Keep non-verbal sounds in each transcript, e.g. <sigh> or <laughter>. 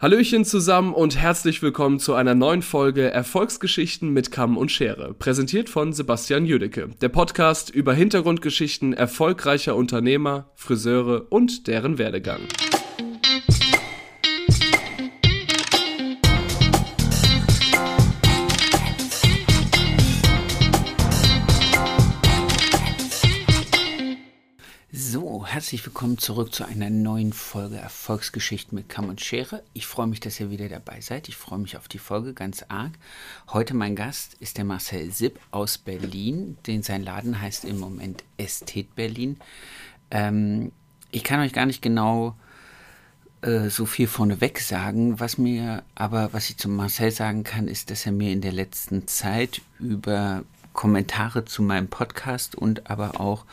Hallöchen zusammen und herzlich willkommen zu einer neuen Folge Erfolgsgeschichten mit Kamm und Schere, präsentiert von Sebastian Jüdecke, der Podcast über Hintergrundgeschichten erfolgreicher Unternehmer, Friseure und deren Werdegang. Herzlich willkommen zurück zu einer neuen Folge Erfolgsgeschichten mit Kamm und Schere. Ich freue mich, dass ihr wieder dabei seid. Ich freue mich auf die Folge ganz arg. Heute mein Gast ist der Marcel Sipp aus Berlin, den sein Laden heißt im Moment Ästhet Berlin. Ähm, ich kann euch gar nicht genau äh, so viel vorneweg sagen. Was mir aber, was ich zum Marcel sagen kann, ist, dass er mir in der letzten Zeit über Kommentare zu meinem Podcast und aber auch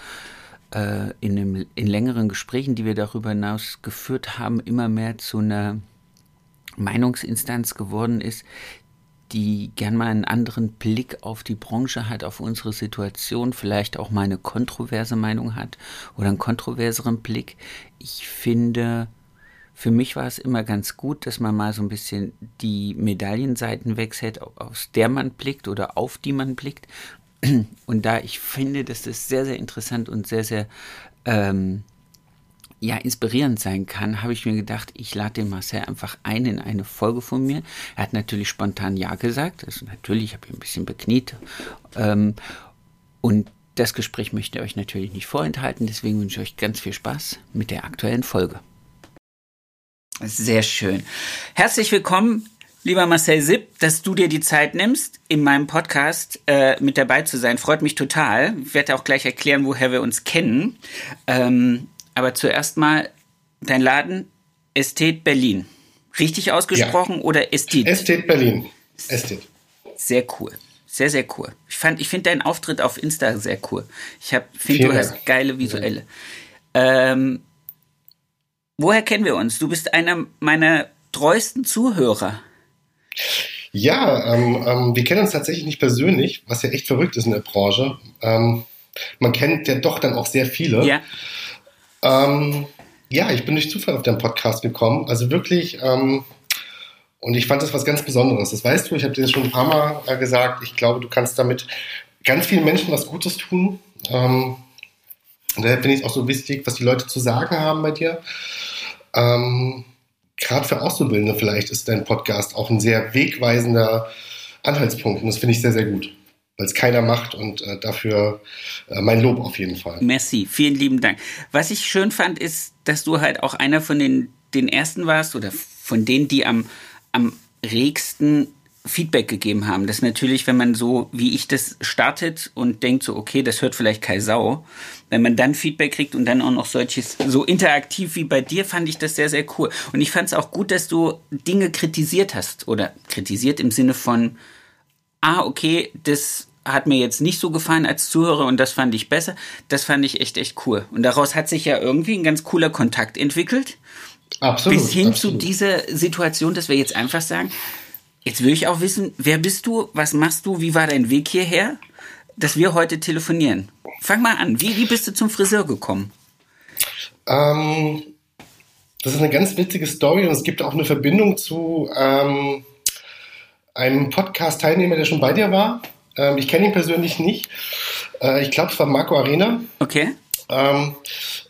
äh, in, dem, in längeren Gesprächen, die wir darüber hinaus geführt haben, immer mehr zu einer Meinungsinstanz geworden ist, die gern mal einen anderen Blick auf die Branche hat, auf unsere Situation, vielleicht auch mal eine kontroverse Meinung hat oder einen kontroverseren Blick. Ich finde, für mich war es immer ganz gut, dass man mal so ein bisschen die Medaillenseiten wechselt, aus der man blickt oder auf die man blickt und da ich finde, dass das sehr, sehr interessant und sehr, sehr ähm, ja, inspirierend sein kann, habe ich mir gedacht, ich lade den Marcel einfach ein in eine Folge von mir. Er hat natürlich spontan Ja gesagt. Also natürlich, habe ich ein bisschen bekniet. Ähm, und das Gespräch möchte ich euch natürlich nicht vorenthalten. Deswegen wünsche ich euch ganz viel Spaß mit der aktuellen Folge. Sehr schön. Herzlich willkommen lieber Marcel Sipp, dass du dir die Zeit nimmst, in meinem Podcast äh, mit dabei zu sein. Freut mich total. Ich werde auch gleich erklären, woher wir uns kennen. Ähm, aber zuerst mal dein Laden Ästhet Berlin. Richtig ausgesprochen ja. oder Ästhet? Ästhet Berlin. Ästhet. Sehr cool. Sehr, sehr cool. Ich, fand, ich finde deinen Auftritt auf Insta sehr cool. Ich finde, du hast geile Visuelle. Ähm, woher kennen wir uns? Du bist einer meiner treuesten Zuhörer. Ja, ähm, ähm, wir kennen uns tatsächlich nicht persönlich, was ja echt verrückt ist in der Branche. Ähm, man kennt ja doch dann auch sehr viele. Ja. Ähm, ja, ich bin durch Zufall auf deinen Podcast gekommen. Also wirklich, ähm, und ich fand das was ganz Besonderes. Das weißt du, ich habe dir das schon ein paar Mal äh, gesagt. Ich glaube, du kannst damit ganz vielen Menschen was Gutes tun. Ähm, und daher finde ich es auch so wichtig, was die Leute zu sagen haben bei dir. Ähm, gerade für Auszubildende vielleicht ist dein Podcast auch ein sehr wegweisender Anhaltspunkt. Und das finde ich sehr, sehr gut, weil es keiner macht und äh, dafür äh, mein Lob auf jeden Fall. Merci, vielen lieben Dank. Was ich schön fand, ist, dass du halt auch einer von den, den ersten warst oder von denen, die am, am regsten Feedback gegeben haben. Das natürlich, wenn man so wie ich das startet und denkt so, okay, das hört vielleicht keine Sau, wenn man dann Feedback kriegt und dann auch noch solches so interaktiv wie bei dir, fand ich das sehr, sehr cool. Und ich fand es auch gut, dass du Dinge kritisiert hast oder kritisiert im Sinne von, ah, okay, das hat mir jetzt nicht so gefallen als Zuhörer und das fand ich besser. Das fand ich echt, echt cool. Und daraus hat sich ja irgendwie ein ganz cooler Kontakt entwickelt. Absolut. Bis hin absolut. zu dieser Situation, dass wir jetzt einfach sagen, Jetzt will ich auch wissen, wer bist du, was machst du, wie war dein Weg hierher, dass wir heute telefonieren? Fang mal an, wie, wie bist du zum Friseur gekommen? Ähm, das ist eine ganz witzige Story und es gibt auch eine Verbindung zu ähm, einem Podcast-Teilnehmer, der schon bei dir war. Ähm, ich kenne ihn persönlich nicht. Äh, ich glaube, es war Marco Arena. Okay. Ähm,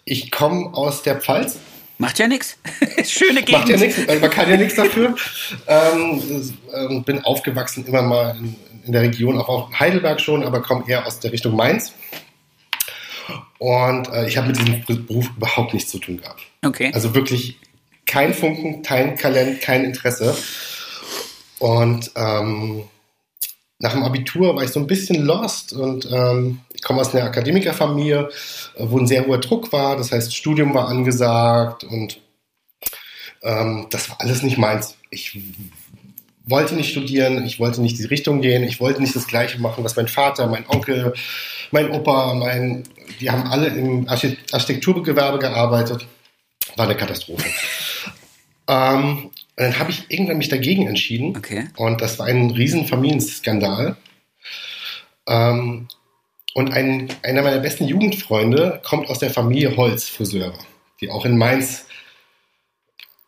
ich komme aus der Pfalz Macht ja nichts. <laughs> Schöne Gegend. Macht ja nichts, man kann ja nichts dafür. Ähm, ähm, bin aufgewachsen immer mal in, in, der Region, auch auf Heidelberg schon, aber komme eher aus der Richtung Mainz. Und äh, ich habe mit diesem Beruf überhaupt nichts zu tun gehabt. Okay. Also wirklich kein Funken, kein Talent, kein Interesse. Und ähm, nach dem Abitur war ich so ein bisschen lost und ähm, ich komme aus einer Akademikerfamilie, äh, wo ein sehr hoher Druck war. Das heißt, Studium war angesagt und ähm, das war alles nicht meins. Ich wollte nicht studieren, ich wollte nicht die Richtung gehen, ich wollte nicht das Gleiche machen, was mein Vater, mein Onkel, mein Opa, mein, die haben alle im Architekturgewerbe gearbeitet. War eine Katastrophe. <laughs> ähm, dann habe ich irgendwann mich dagegen entschieden. Okay. Und das war ein riesen Familienskandal. Ähm, und ein, einer meiner besten Jugendfreunde kommt aus der Familie Holz, Friseure, die auch in Mainz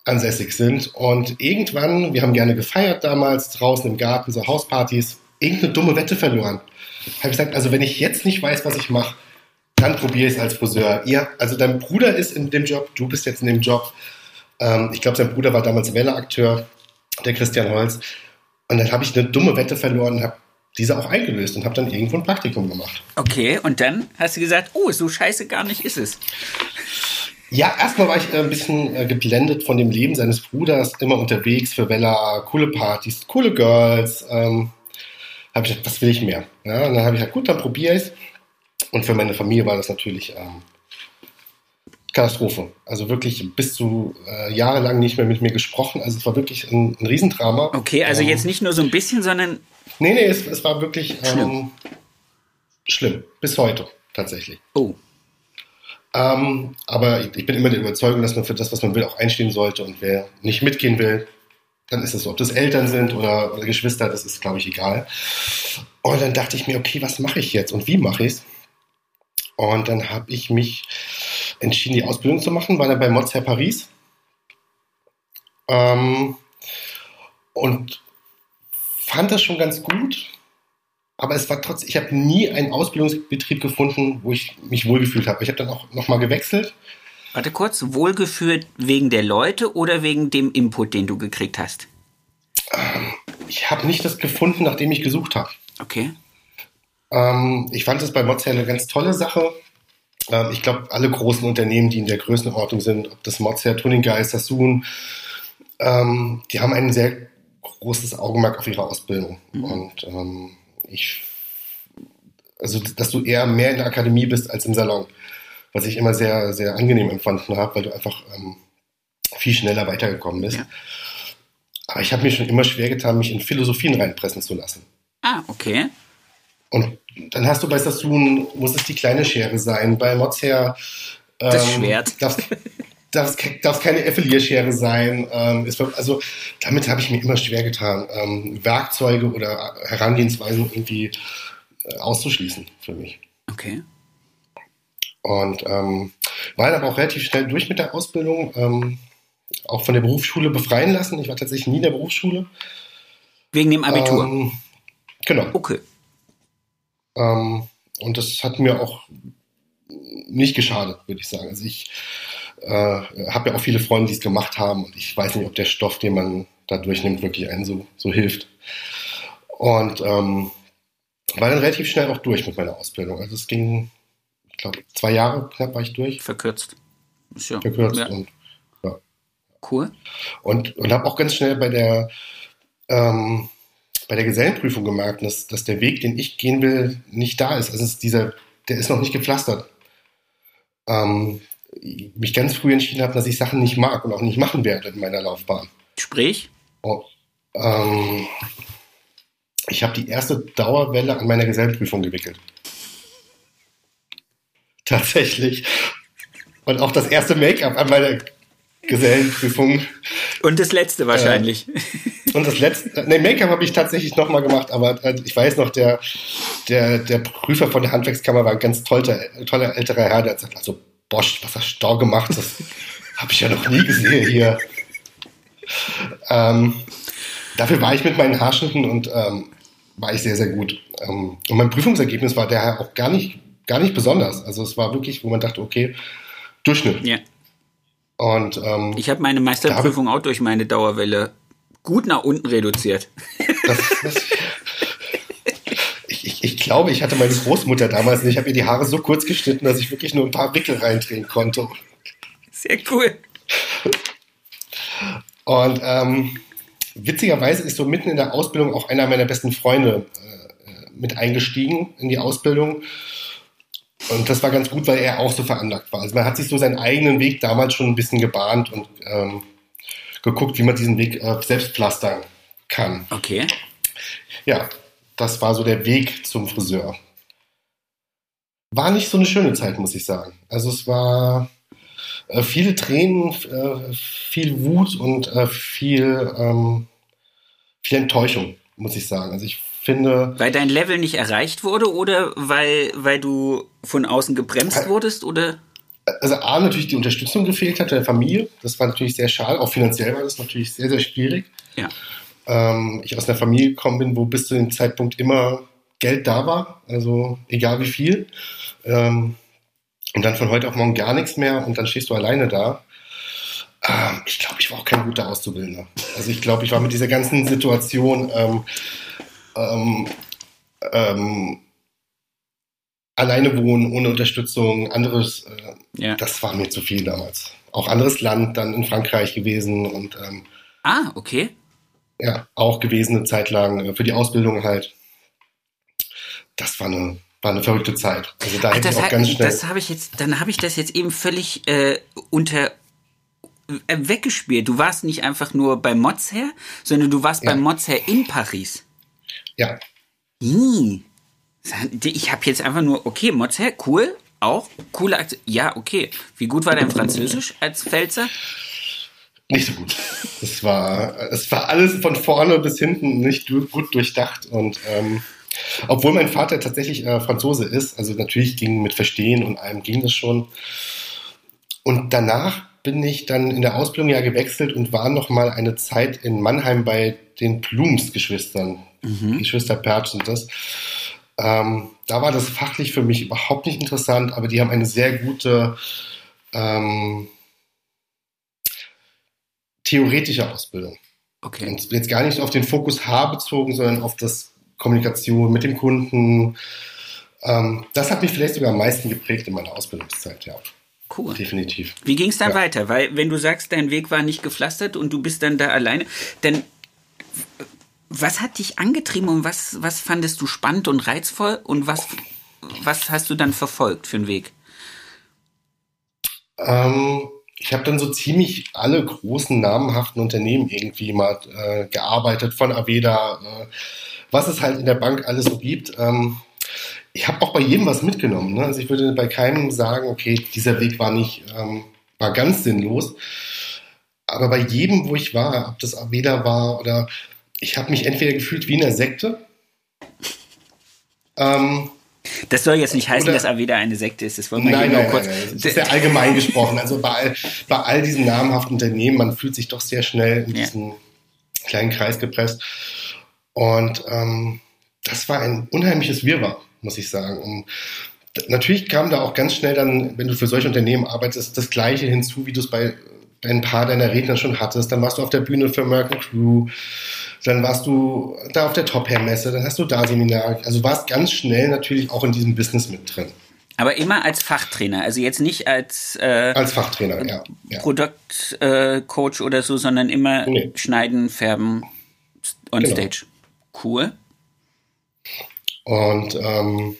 ansässig sind. Und irgendwann, wir haben gerne gefeiert damals, draußen im Garten, so Hauspartys, irgendeine dumme Wette verloren. Habe gesagt, also wenn ich jetzt nicht weiß, was ich mache, dann probiere ich es als Friseur. Ihr, also dein Bruder ist in dem Job, du bist jetzt in dem Job. Ähm, ich glaube, sein Bruder war damals Welle-Akteur, der Christian Holz. Und dann habe ich eine dumme Wette verloren habe diese auch eingelöst und habe dann irgendwo ein Praktikum gemacht. Okay, und dann hast du gesagt, oh, so scheiße gar nicht ist es. Ja, erstmal war ich äh, ein bisschen äh, geblendet von dem Leben seines Bruders, immer unterwegs für Vella, coole Partys, coole Girls. Ähm, habe ich gedacht, was will ich mehr? Ja, und dann habe ich gesagt, gut, dann probiere ich es. Und für meine Familie war das natürlich ähm, Katastrophe. Also wirklich bis zu äh, jahrelang nicht mehr mit mir gesprochen. Also es war wirklich ein, ein Riesendrama. Okay, also ähm, jetzt nicht nur so ein bisschen, sondern. Nee, nee, es, es war wirklich ähm, schlimm. schlimm. Bis heute tatsächlich. Oh. Ähm, aber ich, ich, bin immer der Überzeugung, dass man für das, was man will, auch einstehen sollte. Und wer nicht mitgehen will, dann ist es so. Ob das Eltern sind oder, oder Geschwister, das ist, glaube ich, egal. Und dann dachte ich mir, okay, was mache ich jetzt und wie mache ich es? Und dann habe ich mich entschieden, die Ausbildung zu machen, war dann bei Mozart Paris. Ähm, und fand das schon ganz gut, aber es war trotzdem, ich habe nie einen Ausbildungsbetrieb gefunden, wo ich mich wohlgefühlt habe. Ich habe dann auch nochmal gewechselt. Warte kurz, wohlgefühlt wegen der Leute oder wegen dem Input, den du gekriegt hast? Ähm, ich habe nicht das gefunden, nach dem ich gesucht habe. Okay. Ähm, ich fand es bei Mozart eine ganz tolle Sache. Ähm, ich glaube, alle großen Unternehmen, die in der Größenordnung sind, ob das Mozart, Tuninggeist, Sassoon, ähm, die haben ein sehr großes Augenmerk auf ihre Ausbildung. Mhm. Und ähm, ich, also, dass du eher mehr in der Akademie bist als im Salon, was ich immer sehr, sehr angenehm empfunden habe, weil du einfach ähm, viel schneller weitergekommen bist. Ja. Aber ich habe mir schon immer schwer getan, mich in Philosophien reinpressen zu lassen. Ah, okay. Und dann hast du bei Sassoon, muss es die kleine Schere sein, bei Mozher ähm, das Schwert. Darf, darf, keine Effilierschere sein. Ähm, ist, also damit habe ich mir immer schwer getan, ähm, Werkzeuge oder Herangehensweisen irgendwie äh, auszuschließen für mich. Okay. Und ähm, war dann aber auch relativ schnell durch mit der Ausbildung, ähm, auch von der Berufsschule befreien lassen. Ich war tatsächlich nie in der Berufsschule. Wegen dem Abitur? Ähm, genau. Okay. Ähm, und das hat mir auch nicht geschadet, würde ich sagen. Also ich äh, habe ja auch viele Freunde, die es gemacht haben und ich weiß nicht, ob der Stoff, den man da durchnimmt, wirklich einen so, so hilft. Und ähm, war dann relativ schnell auch durch mit meiner Ausbildung. Also es ging, ich glaube, zwei Jahre knapp war ich durch. Verkürzt. Ja. Verkürzt ja. und ja. Cool. Und, und habe auch ganz schnell bei der ähm, bei der Gesellenprüfung gemerkt, dass, dass der Weg, den ich gehen will, nicht da ist. Also ist dieser, der ist noch nicht gepflastert. Ähm, mich ganz früh entschieden habe, dass ich Sachen nicht mag und auch nicht machen werde in meiner Laufbahn. Sprich? Oh, ähm, ich habe die erste Dauerwelle an meiner Gesellenprüfung gewickelt. Tatsächlich. Und auch das erste Make-up an meiner Gesellenprüfung. Und das letzte wahrscheinlich. Äh, und das letzte, ne, Make-up habe ich tatsächlich nochmal gemacht, aber äh, ich weiß noch, der, der, der Prüfer von der Handwerkskammer war ein ganz toller, toller älterer Herr, der hat gesagt, also Bosch, was hast du da gemacht? Das <laughs> habe ich ja noch nie gesehen hier. Ähm, dafür war ich mit meinen Haarschnitten und ähm, war ich sehr, sehr gut. Ähm, und mein Prüfungsergebnis war daher auch gar nicht, gar nicht besonders. Also es war wirklich, wo man dachte, okay, Durchschnitt. Ja. Und, ähm, ich habe meine Meisterprüfung auch durch meine Dauerwelle gut nach unten reduziert. Das, das, <laughs> ich, ich, ich, glaube, ich hatte meine Großmutter damals nicht. Ich habe ihr die Haare so kurz geschnitten, dass ich wirklich nur ein paar Wickel reindrehen konnte. Sehr cool. Und ähm, witzigerweise ist so mitten in der Ausbildung auch einer meiner besten Freunde äh, mit eingestiegen in die Ausbildung. Und das war ganz gut, weil er auch so veranlagt war. Also man hat sich so seinen eigenen Weg damals schon ein bisschen gebahnt und ähm, geguckt, wie man diesen Weg äh, selbst pflastern kann. Okay. Ja, das war so der Weg zum Friseur. War nicht so eine schöne Zeit, muss ich sagen. Also es war äh, viele Tränen, äh, viel Wut und äh, viel, ähm, viel Enttäuschung, muss ich sagen. Also ich finde. Weil dein Level nicht erreicht wurde oder weil, weil du von außen gebremst wurdest oder? also A, natürlich die Unterstützung gefehlt hat der Familie. Das war natürlich sehr schade. Auch finanziell war das natürlich sehr, sehr schwierig. Ja. Ähm, ich aus einer Familie gekommen bin, wo bis zu dem Zeitpunkt immer Geld da war, also egal wie viel. Ähm, und dann von heute auf morgen gar nichts mehr und dann stehst du alleine da. Ähm, ich glaube, ich war auch kein guter Auszubildender. Also ich glaube, ich war mit dieser ganzen Situation ähm, ähm, ähm, alleine wohnen, ohne Unterstützung, anderes, äh, ja. das war mir zu viel damals. Auch anderes Land, dann in Frankreich gewesen und ähm, Ah, okay. Ja, auch gewesen eine Zeit lang, äh, für die Ausbildung halt. Das war eine, war eine verrückte Zeit. Also da Ach, hätte ich auch hat, ganz schnell. Das habe ich jetzt, dann habe ich das jetzt eben völlig äh, unter äh, weggespielt. Du warst nicht einfach nur bei Mozher, sondern du warst ja. bei Mozher in Paris. Ja. Ich habe jetzt einfach nur, okay, Mozart, cool, auch coole Aktion. Ja, okay. Wie gut war dein Französisch als Pfälzer? Nicht so gut. Es war, es war alles von vorne bis hinten nicht gut durchdacht und ähm, obwohl mein Vater tatsächlich äh, Franzose ist, also natürlich ging mit Verstehen und allem ging das schon. Und danach bin ich dann in der Ausbildung ja gewechselt und war noch mal eine Zeit in Mannheim bei den Plums-Geschwistern. Mhm. Geschwister Perch sind das. Ähm, da war das fachlich für mich überhaupt nicht interessant, aber die haben eine sehr gute ähm, theoretische Ausbildung. Okay. Und jetzt gar nicht auf den Fokus H bezogen, sondern auf das Kommunikation mit dem Kunden. Ähm, das hat mich vielleicht sogar am meisten geprägt in meiner Ausbildungszeit, ja. Cool. Definitiv. Wie ging es dann ja. weiter? Weil, wenn du sagst, dein Weg war nicht gepflastert und du bist dann da alleine, dann was hat dich angetrieben und was, was fandest du spannend und reizvoll und was, was hast du dann verfolgt für einen Weg? Ähm, ich habe dann so ziemlich alle großen namhaften Unternehmen irgendwie mal äh, gearbeitet, von Aveda, äh, was es halt in der Bank alles so gibt. Ähm, ich habe auch bei jedem was mitgenommen. Ne? Also ich würde bei keinem sagen, okay, dieser Weg war nicht, ähm, war ganz sinnlos. Aber bei jedem, wo ich war, ob das Aveda war oder ich habe mich entweder gefühlt wie in einer Sekte. Ähm, das soll jetzt nicht heißen, oder, dass Aveda eine Sekte ist. Das wollen wir nein, hier nein, kurz. Nein, nein. Das ist sehr allgemein gesprochen. Also bei all, bei all diesen namhaften Unternehmen, man fühlt sich doch sehr schnell in ja. diesen kleinen Kreis gepresst. Und ähm, das war ein unheimliches Wirrwarr, muss ich sagen. Und natürlich kam da auch ganz schnell dann, wenn du für solche Unternehmen arbeitest, das Gleiche hinzu, wie du es bei, bei ein paar deiner Redner schon hattest. Dann warst du auf der Bühne für American Crew dann warst du da auf der Top Hair Messe, dann hast du da Seminar. Also warst ganz schnell natürlich auch in diesem Business mit drin. Aber immer als Fachtrainer, also jetzt nicht als äh, als Fachtrainer, ja. ja. Produktcoach äh, oder so, sondern immer nee. schneiden, färben on genau. stage. Cool. Und ähm,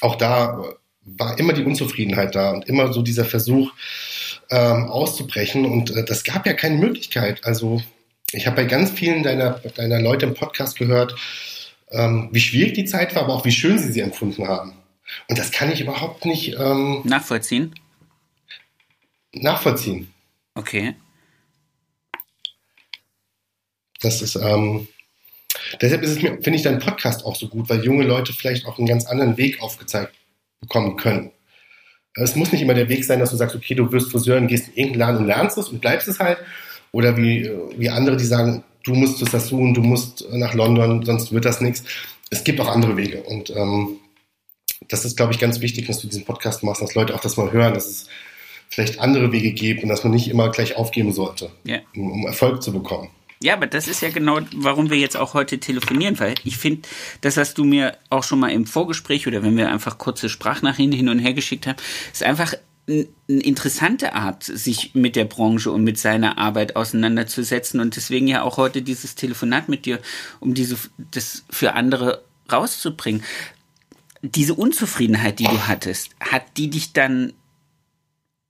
auch da war immer die Unzufriedenheit da und immer so dieser Versuch ähm, auszubrechen. Und äh, das gab ja keine Möglichkeit. Also ich habe bei ganz vielen deiner, deiner Leute im Podcast gehört, ähm, wie schwierig die Zeit war, aber auch wie schön sie sie empfunden haben. Und das kann ich überhaupt nicht ähm, nachvollziehen. Nachvollziehen. Okay. Das ist, ähm, deshalb ist es mir, finde ich deinen Podcast auch so gut, weil junge Leute vielleicht auch einen ganz anderen Weg aufgezeigt bekommen können. Es muss nicht immer der Weg sein, dass du sagst, okay, du wirst Friseur und gehst in irgendeinen Laden und lernst es und bleibst es halt, oder wie, wie andere, die sagen, du musst das tun, du musst nach London, sonst wird das nichts. Es gibt auch andere Wege. Und ähm, das ist, glaube ich, ganz wichtig, dass du diesen Podcast machst, dass Leute auch das mal hören, dass es vielleicht andere Wege gibt und dass man nicht immer gleich aufgeben sollte, yeah. um, um Erfolg zu bekommen. Ja, aber das ist ja genau, warum wir jetzt auch heute telefonieren, weil ich finde, das hast du mir auch schon mal im Vorgespräch oder wenn wir einfach kurze Sprachnachrichten hin und her geschickt haben, ist einfach eine interessante Art, sich mit der Branche und mit seiner Arbeit auseinanderzusetzen und deswegen ja auch heute dieses Telefonat mit dir, um diese, das für andere rauszubringen. Diese Unzufriedenheit, die du hattest, hat die dich dann,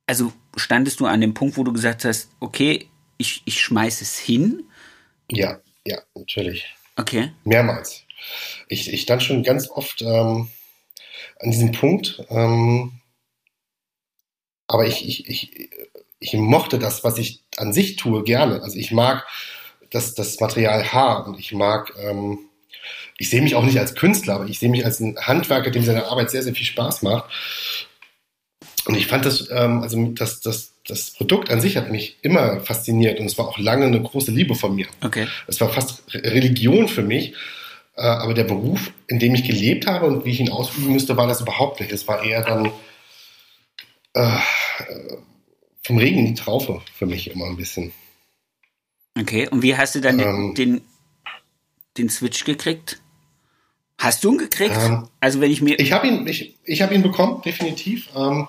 also standest du an dem Punkt, wo du gesagt hast, okay, ich, ich schmeiß es hin? Ja, ja, natürlich. Okay. Mehrmals. Ich, ich stand schon ganz oft ähm, an diesem Punkt, ähm, aber ich, ich, ich, ich mochte das, was ich an sich tue, gerne. Also ich mag das, das Material Haar und ich mag, ähm, ich sehe mich auch nicht als Künstler, aber ich sehe mich als ein Handwerker, dem seine Arbeit sehr, sehr viel Spaß macht. Und ich fand das, ähm, also das, das, das Produkt an sich hat mich immer fasziniert und es war auch lange eine große Liebe von mir. Okay. Es war fast Religion für mich. Äh, aber der Beruf, in dem ich gelebt habe und wie ich ihn ausüben müsste, war das überhaupt nicht. Es war eher dann äh, vom Regen in die Traufe für mich immer ein bisschen. Okay, und wie hast du dann ähm, den, den Switch gekriegt? Hast du ihn gekriegt? Ähm, also wenn ich mir. Ich habe ihn, ich, ich habe ihn bekommen, definitiv. Ähm,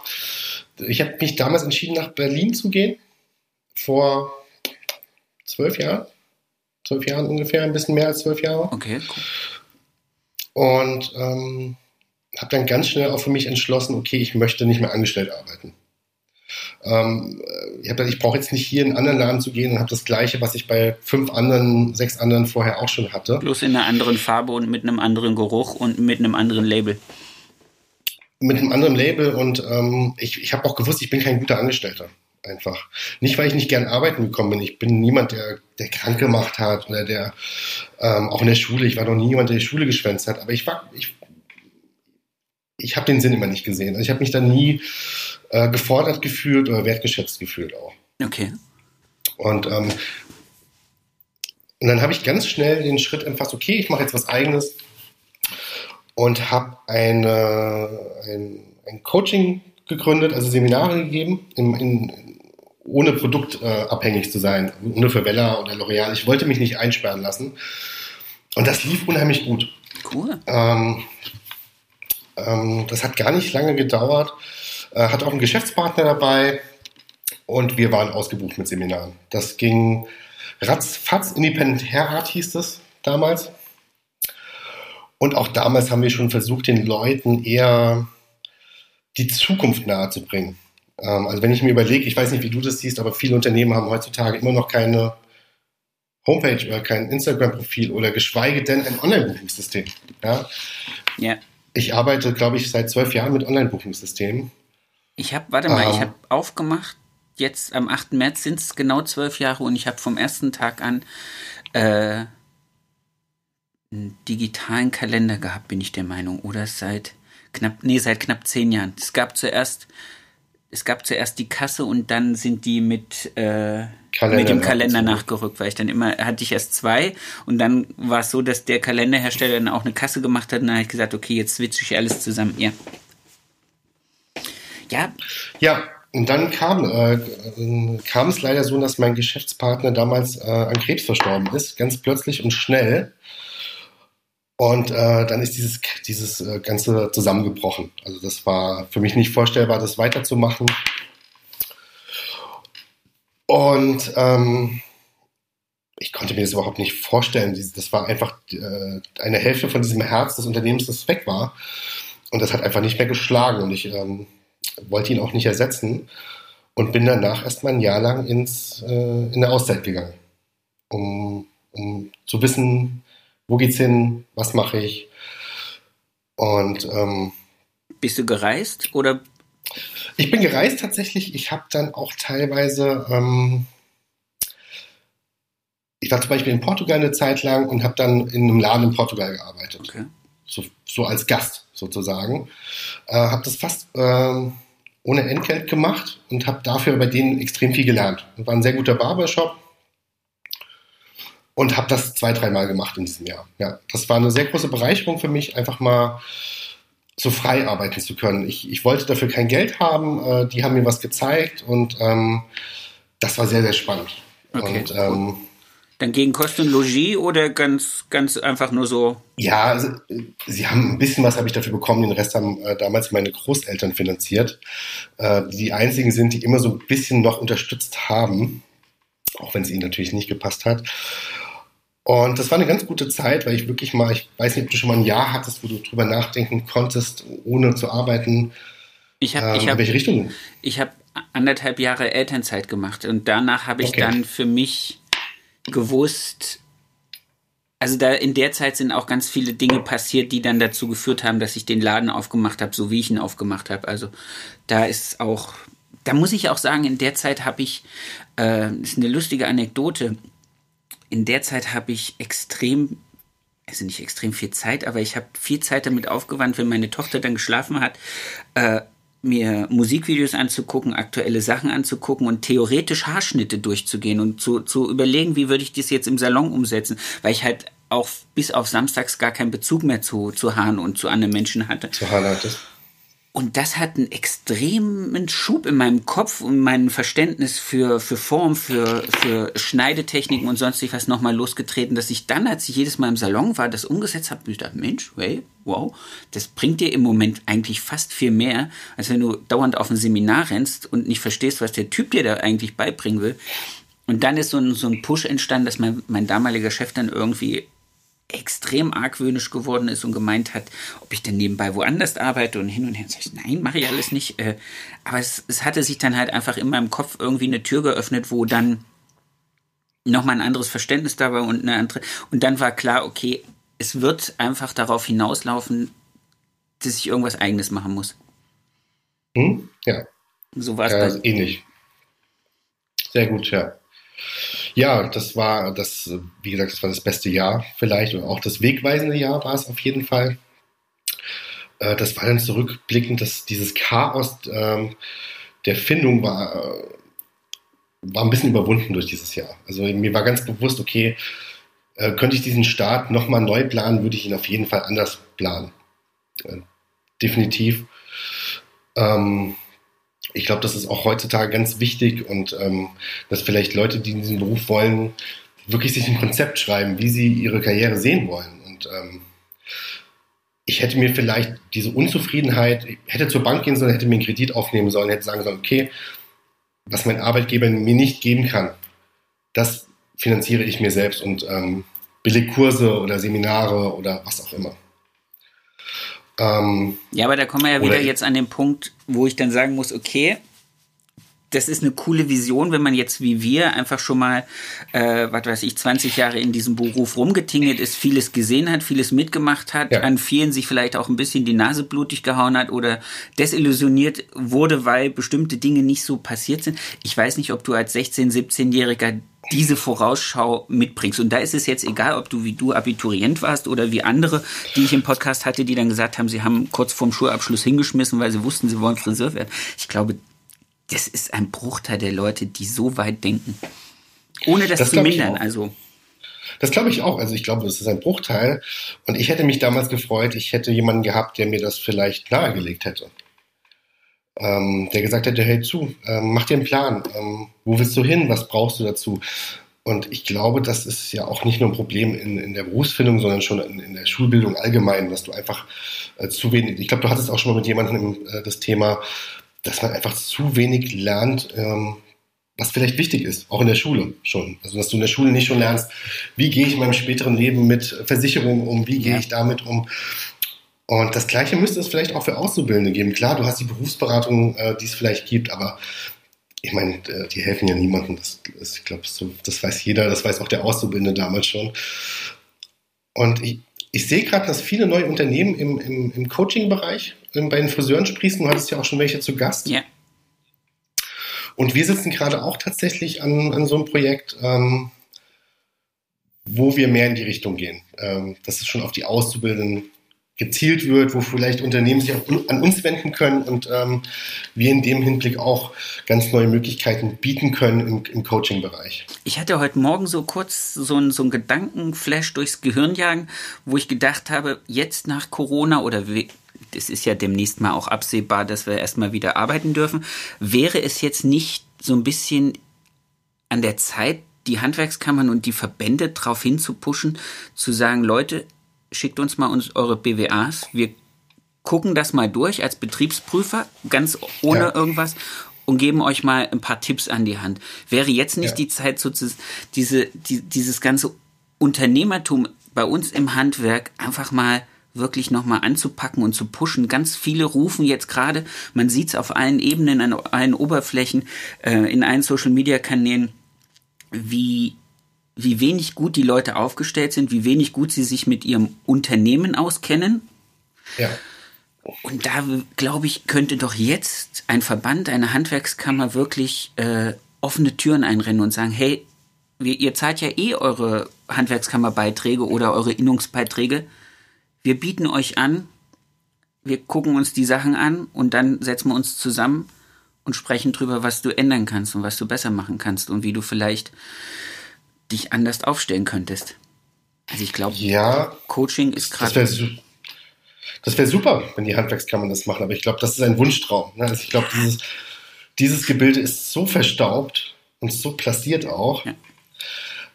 ich habe mich damals entschieden, nach Berlin zu gehen. Vor zwölf Jahren. Zwölf Jahren ungefähr, ein bisschen mehr als zwölf Jahre. Okay, cool. Und ähm, habe dann ganz schnell auch für mich entschlossen, okay, ich möchte nicht mehr angestellt arbeiten. Ähm, ich, ich brauche jetzt nicht hier in einen anderen Laden zu gehen und habe das Gleiche, was ich bei fünf anderen, sechs anderen vorher auch schon hatte. Bloß in einer anderen Farbe und mit einem anderen Geruch und mit einem anderen Label. Mit einem anderen Label und ähm, ich, ich habe auch gewusst, ich bin kein guter Angestellter. Einfach. Nicht, weil ich nicht gern arbeiten gekommen bin. Ich bin niemand, der, der krank gemacht hat oder der ähm, auch in der Schule, ich war noch nie jemand, der die Schule geschwänzt hat, aber ich war, ich, ich habe den Sinn immer nicht gesehen. Also ich habe mich da nie äh, gefordert gefühlt oder wertgeschätzt gefühlt auch. Okay. Und, ähm, und dann habe ich ganz schnell den Schritt entfasst, okay, ich mache jetzt was eigenes und habe eine, ein, ein Coaching gegründet, also Seminare gegeben, in, in, ohne produktabhängig äh, zu sein, ohne für Bella oder L'Oreal. Ich wollte mich nicht einsperren lassen. Und das lief unheimlich gut. Cool. Ähm, das hat gar nicht lange gedauert. Äh, hat auch einen Geschäftspartner dabei und wir waren ausgebucht mit Seminaren. Das ging ratzfatz, Independent Hair hieß es damals. Und auch damals haben wir schon versucht, den Leuten eher die Zukunft nahezubringen. Ähm, also wenn ich mir überlege, ich weiß nicht, wie du das siehst, aber viele Unternehmen haben heutzutage immer noch keine Homepage oder kein Instagram-Profil oder geschweige denn ein Online-Buchungssystem. Ja? ja. Ich arbeite, glaube ich, seit zwölf Jahren mit Online-Buchungssystemen. Ich habe, warte mal, um, ich ähm. habe aufgemacht, jetzt am 8. März sind es genau zwölf Jahre und ich habe vom ersten Tag an äh, einen digitalen Kalender gehabt, bin ich der Meinung. Oder seit knapp, nee, seit knapp zehn Jahren. Es gab zuerst, es gab zuerst die Kasse und dann sind die mit, äh, mit dem Kalender nachgerückt, weil ich dann immer, hatte ich erst zwei und dann war es so, dass der Kalenderhersteller dann auch eine Kasse gemacht hat und dann habe ich gesagt, okay, jetzt switche ich alles zusammen. Ja. Ja. Ja, und dann kam, äh, kam es leider so, dass mein Geschäftspartner damals äh, an Krebs verstorben ist, ganz plötzlich und schnell. Und äh, dann ist dieses, dieses äh, Ganze zusammengebrochen. Also das war für mich nicht vorstellbar, das weiterzumachen. Und ähm, ich konnte mir das überhaupt nicht vorstellen. Das war einfach äh, eine Hälfte von diesem Herz des Unternehmens, das weg war. Und das hat einfach nicht mehr geschlagen. Und ich ähm, wollte ihn auch nicht ersetzen. Und bin danach erstmal ein Jahr lang ins, äh, in der Auszeit gegangen, um, um zu wissen, wo geht's hin, was mache ich. Und ähm, bist du gereist oder? Ich bin gereist tatsächlich. Ich habe dann auch teilweise, ähm, ich war zum Beispiel in Portugal eine Zeit lang und habe dann in einem Laden in Portugal gearbeitet. Okay. So, so als Gast sozusagen. Äh, habe das fast äh, ohne Entgelt gemacht und habe dafür bei denen extrem viel gelernt. War ein sehr guter Barbershop und habe das zwei, dreimal gemacht in diesem Jahr. Ja, das war eine sehr große Bereicherung für mich, einfach mal so frei arbeiten zu können. Ich, ich wollte dafür kein Geld haben, äh, die haben mir was gezeigt und ähm, das war sehr, sehr spannend. Okay. Und, ähm, dann gegen Kosten und Logis oder ganz, ganz einfach nur so? Ja, also, sie haben ein bisschen was habe ich dafür bekommen, den Rest haben äh, damals meine Großeltern finanziert. Äh, die einzigen sind, die immer so ein bisschen noch unterstützt haben, auch wenn es ihnen natürlich nicht gepasst hat. Und das war eine ganz gute Zeit, weil ich wirklich mal, ich weiß nicht, ob du schon mal ein Jahr hattest, wo du drüber nachdenken konntest, ohne zu arbeiten. Ich habe, ähm, ich habe, welche Richtung? Ich habe anderthalb Jahre Elternzeit gemacht und danach habe ich okay. dann für mich gewusst, also da in der Zeit sind auch ganz viele Dinge passiert, die dann dazu geführt haben, dass ich den Laden aufgemacht habe, so wie ich ihn aufgemacht habe. Also da ist auch, da muss ich auch sagen, in der Zeit habe ich, äh, ist eine lustige Anekdote in der Zeit habe ich extrem, also nicht extrem viel Zeit, aber ich habe viel Zeit damit aufgewandt, wenn meine Tochter dann geschlafen hat, äh, mir Musikvideos anzugucken, aktuelle Sachen anzugucken und theoretisch Haarschnitte durchzugehen und zu, zu überlegen, wie würde ich das jetzt im Salon umsetzen, weil ich halt auch bis auf samstags gar keinen Bezug mehr zu, zu Haaren und zu anderen Menschen hatte. Zu Haaren hattest. Und das hat einen extremen Schub in meinem Kopf und meinem Verständnis für, für Form, für, für Schneidetechniken und sonstig was nochmal losgetreten, dass ich dann, als ich jedes Mal im Salon war, das umgesetzt habe, ich dachte, Mensch, hey, wow, das bringt dir im Moment eigentlich fast viel mehr, als wenn du dauernd auf ein Seminar rennst und nicht verstehst, was der Typ dir da eigentlich beibringen will. Und dann ist so ein, so ein Push entstanden, dass mein, mein damaliger Chef dann irgendwie extrem argwöhnisch geworden ist und gemeint hat, ob ich denn nebenbei woanders arbeite und hin und her. Und ich, nein, mache ich alles nicht. Äh, aber es, es hatte sich dann halt einfach in meinem Kopf irgendwie eine Tür geöffnet, wo dann nochmal ein anderes Verständnis da war und eine andere. Und dann war klar, okay, es wird einfach darauf hinauslaufen, dass ich irgendwas Eigenes machen muss. Hm? Ja. So war es. Ja, ähnlich. Sehr gut, ja. Ja, das war das, wie gesagt, das war das beste Jahr vielleicht und auch das wegweisende Jahr war es auf jeden Fall. Äh, das war dann zurückblickend, dass dieses Chaos ähm, der Findung war, äh, war ein bisschen überwunden durch dieses Jahr. Also mir war ganz bewusst, okay, äh, könnte ich diesen Start nochmal neu planen, würde ich ihn auf jeden Fall anders planen. definitiv. Ähm, ich glaube, das ist auch heutzutage ganz wichtig und ähm, dass vielleicht Leute, die in diesen Beruf wollen, wirklich sich ein Konzept schreiben, wie sie ihre Karriere sehen wollen. Und ähm, ich hätte mir vielleicht diese Unzufriedenheit, ich hätte zur Bank gehen sollen, hätte mir einen Kredit aufnehmen sollen, hätte sagen sollen, okay, was mein Arbeitgeber mir nicht geben kann, das finanziere ich mir selbst und ähm, billig Kurse oder Seminare oder was auch immer. Ähm, ja, aber da kommen wir ja wieder jetzt an den Punkt, wo ich dann sagen muss, okay, das ist eine coole Vision, wenn man jetzt wie wir einfach schon mal, äh, was weiß ich, 20 Jahre in diesem Beruf rumgetingelt ist, vieles gesehen hat, vieles mitgemacht hat, ja. an vielen sich vielleicht auch ein bisschen die Nase blutig gehauen hat oder desillusioniert wurde, weil bestimmte Dinge nicht so passiert sind. Ich weiß nicht, ob du als 16-, 17-Jähriger diese Vorausschau mitbringst. Und da ist es jetzt egal, ob du wie du Abiturient warst oder wie andere, die ich im Podcast hatte, die dann gesagt haben, sie haben kurz vorm Schulabschluss hingeschmissen, weil sie wussten, sie wollen Friseur werden. Ich glaube, das ist ein Bruchteil der Leute, die so weit denken. Ohne das, das zu mindern, also. Das glaube ich auch. Also ich glaube, das ist ein Bruchteil. Und ich hätte mich damals gefreut, ich hätte jemanden gehabt, der mir das vielleicht nahegelegt hätte ähm, der gesagt hätte, hey zu, ähm, mach dir einen Plan, ähm, wo willst du hin, was brauchst du dazu? Und ich glaube, das ist ja auch nicht nur ein Problem in, in der Berufsfindung, sondern schon in, in der Schulbildung allgemein, dass du einfach äh, zu wenig, ich glaube, du hattest auch schon mal mit jemandem äh, das Thema, dass man einfach zu wenig lernt, ähm, was vielleicht wichtig ist, auch in der Schule schon. Also, dass du in der Schule nicht schon lernst, wie gehe ich in meinem späteren Leben mit Versicherungen um, wie gehe ja. ich damit um, und das Gleiche müsste es vielleicht auch für Auszubildende geben. Klar, du hast die Berufsberatung, äh, die es vielleicht gibt, aber ich meine, die helfen ja niemandem. Das, ich glaube, so, das weiß jeder, das weiß auch der Auszubildende damals schon. Und ich, ich sehe gerade, dass viele neue Unternehmen im, im, im Coaching-Bereich bei den Friseuren sprießen. Du hattest ja auch schon welche zu Gast. Ja. Und wir sitzen gerade auch tatsächlich an, an so einem Projekt, ähm, wo wir mehr in die Richtung gehen. Ähm, das ist schon auf die Auszubildenden gezielt wird, wo vielleicht Unternehmen sich auch an uns wenden können und ähm, wir in dem Hinblick auch ganz neue Möglichkeiten bieten können im, im Coaching-Bereich. Ich hatte heute Morgen so kurz so ein, so ein Gedankenflash durchs Gehirn jagen, wo ich gedacht habe, jetzt nach Corona oder es ist ja demnächst mal auch absehbar, dass wir erstmal wieder arbeiten dürfen, wäre es jetzt nicht so ein bisschen an der Zeit, die Handwerkskammern und die Verbände darauf hinzupushen, zu sagen, Leute, schickt uns mal uns eure BWAs. Wir gucken das mal durch als Betriebsprüfer, ganz ohne ja. irgendwas und geben euch mal ein paar Tipps an die Hand. Wäre jetzt nicht ja. die Zeit, so zu, diese, die, dieses ganze Unternehmertum bei uns im Handwerk einfach mal wirklich nochmal anzupacken und zu pushen. Ganz viele rufen jetzt gerade, man sieht es auf allen Ebenen, an allen Oberflächen, äh, in allen Social-Media-Kanälen, wie wie wenig gut die Leute aufgestellt sind, wie wenig gut sie sich mit ihrem Unternehmen auskennen. Ja. Und da, glaube ich, könnte doch jetzt ein Verband, eine Handwerkskammer wirklich äh, offene Türen einrennen und sagen, hey, wir, ihr zahlt ja eh eure Handwerkskammerbeiträge oder eure Innungsbeiträge. Wir bieten euch an, wir gucken uns die Sachen an und dann setzen wir uns zusammen und sprechen drüber, was du ändern kannst und was du besser machen kannst und wie du vielleicht dich anders aufstellen könntest. Also ich glaube, ja, Coaching ist gerade. Das wäre wär super, wenn die Handwerkskammern das machen, aber ich glaube, das ist ein Wunschtraum. Ne? Also ich glaube, dieses, dieses Gebilde ist so verstaubt und so plastiert auch. Ja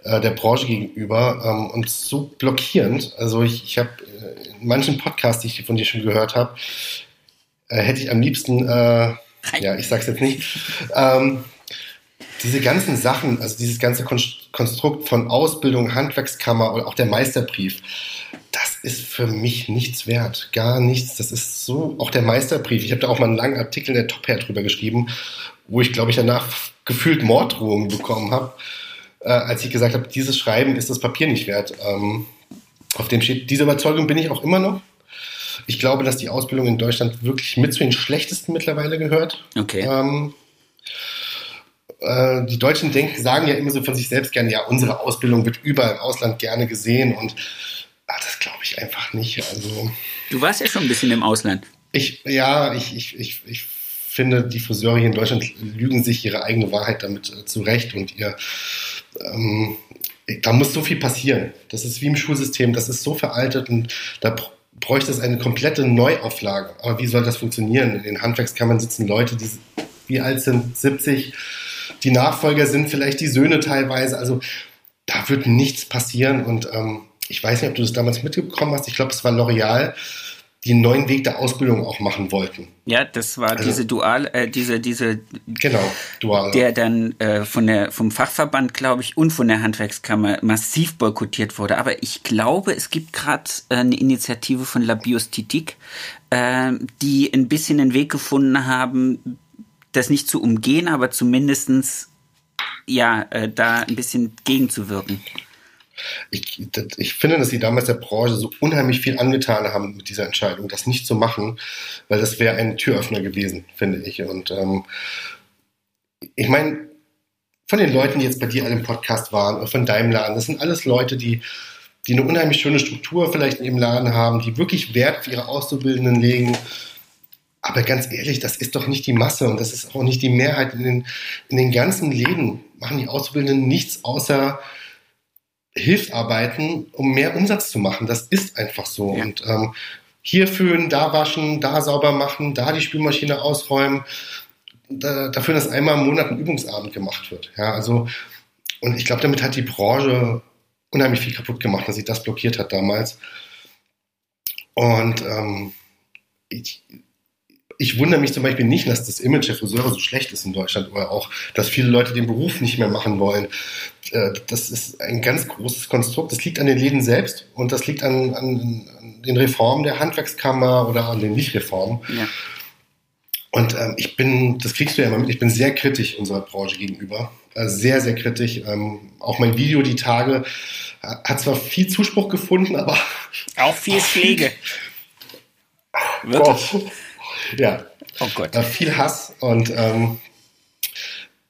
äh, der Branche gegenüber ähm, und so blockierend. Also ich, ich habe äh, in manchen Podcasts, die ich von dir schon gehört habe, äh, hätte ich am liebsten, äh, ja, ich sag's jetzt nicht, ähm, diese ganzen Sachen, also dieses ganze Konstrukt von Ausbildung, Handwerkskammer oder auch der Meisterbrief, das ist für mich nichts wert, gar nichts. Das ist so, auch der Meisterbrief. Ich habe da auch mal einen langen Artikel in der Top Hair drüber geschrieben, wo ich, glaube ich, danach gefühlt Morddrohungen bekommen habe, äh, als ich gesagt habe, dieses Schreiben ist das Papier nicht wert. Ähm, auf dem steht, diese Überzeugung bin ich auch immer noch. Ich glaube, dass die Ausbildung in Deutschland wirklich mit zu den schlechtesten mittlerweile gehört. Okay. Ähm, äh, die Deutschen denken, sagen ja immer so von sich selbst gerne, ja, unsere Ausbildung wird überall im Ausland gerne gesehen und ach, das glaube ich einfach nicht. Also, du warst ja schon ein bisschen im Ausland. Ich, ja, ich, ich, ich, ich finde, die Friseure hier in Deutschland lügen sich ihre eigene Wahrheit damit äh, zurecht und ihr ähm, da muss so viel passieren. Das ist wie im Schulsystem, das ist so veraltet und da bräuchte es eine komplette Neuauflage. Aber wie soll das funktionieren? In den Handwerkskammern sitzen Leute, die wie alt sind, 70, die Nachfolger sind vielleicht die Söhne teilweise. Also da wird nichts passieren und ähm, ich weiß nicht, ob du das damals mitbekommen hast. Ich glaube, es war L'Oreal, die einen neuen Weg der Ausbildung auch machen wollten. Ja, das war also, diese Dual, äh, diese, diese, genau, Dual. Der dann äh, von der, vom Fachverband, glaube ich, und von der Handwerkskammer massiv boykottiert wurde. Aber ich glaube, es gibt gerade äh, eine Initiative von La Biostitik, äh, die ein bisschen einen Weg gefunden haben, das nicht zu umgehen, aber zumindestens ja, äh, da ein bisschen gegenzuwirken ich, ich finde, dass sie damals der Branche so unheimlich viel angetan haben mit dieser Entscheidung, das nicht zu machen, weil das wäre ein Türöffner gewesen, finde ich. Und ähm, ich meine, von den Leuten, die jetzt bei dir alle im Podcast waren, von deinem Laden, das sind alles Leute, die, die eine unheimlich schöne Struktur vielleicht in ihrem Laden haben, die wirklich Wert auf ihre Auszubildenden legen. Aber ganz ehrlich, das ist doch nicht die Masse und das ist auch nicht die Mehrheit. In den, in den ganzen Läden machen die Auszubildenden nichts außer Hilfsarbeiten, um mehr Umsatz zu machen. Das ist einfach so. Ja. Und ähm, hier föhnen, da waschen, da sauber machen, da die Spülmaschine ausräumen, da, dafür, dass einmal im Monat ein Übungsabend gemacht wird. Ja, also, und ich glaube, damit hat die Branche unheimlich viel kaputt gemacht, dass sie das blockiert hat damals. Und ähm, ich, ich wundere mich zum Beispiel nicht, dass das Image der Friseure so schlecht ist in Deutschland oder auch, dass viele Leute den Beruf nicht mehr machen wollen. Äh, das ist ein ganz großes Konstrukt. Das liegt an den Läden selbst und das liegt an, an, an den Reformen der Handwerkskammer oder an den Nichtreformen. Ja. Und ähm, ich bin, das kriegst du ja immer mit, ich bin sehr kritisch unserer Branche gegenüber. Also sehr, sehr kritisch. Ähm, auch mein Video die Tage hat zwar viel Zuspruch gefunden, aber. Auch viel <laughs> Pflege. Wirklich. Ja. Oh Gott. Äh, viel Hass und ähm,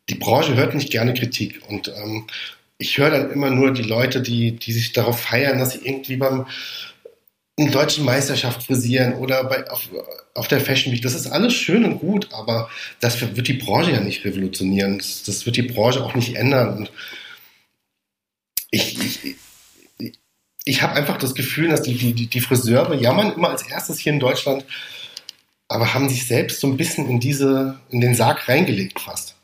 die Branche hört nicht gerne Kritik. Und ähm, ich höre dann immer nur die Leute, die, die sich darauf feiern, dass sie irgendwie beim in deutschen Meisterschaft frisieren oder bei, auf, auf der Fashion Week. Das ist alles schön und gut, aber das wird die Branche ja nicht revolutionieren. Das, das wird die Branche auch nicht ändern. Und ich, ich, ich habe einfach das Gefühl, dass die, die, die Friseure jammern immer als erstes hier in Deutschland, aber haben sich selbst so ein bisschen in diese, in den Sarg reingelegt fast.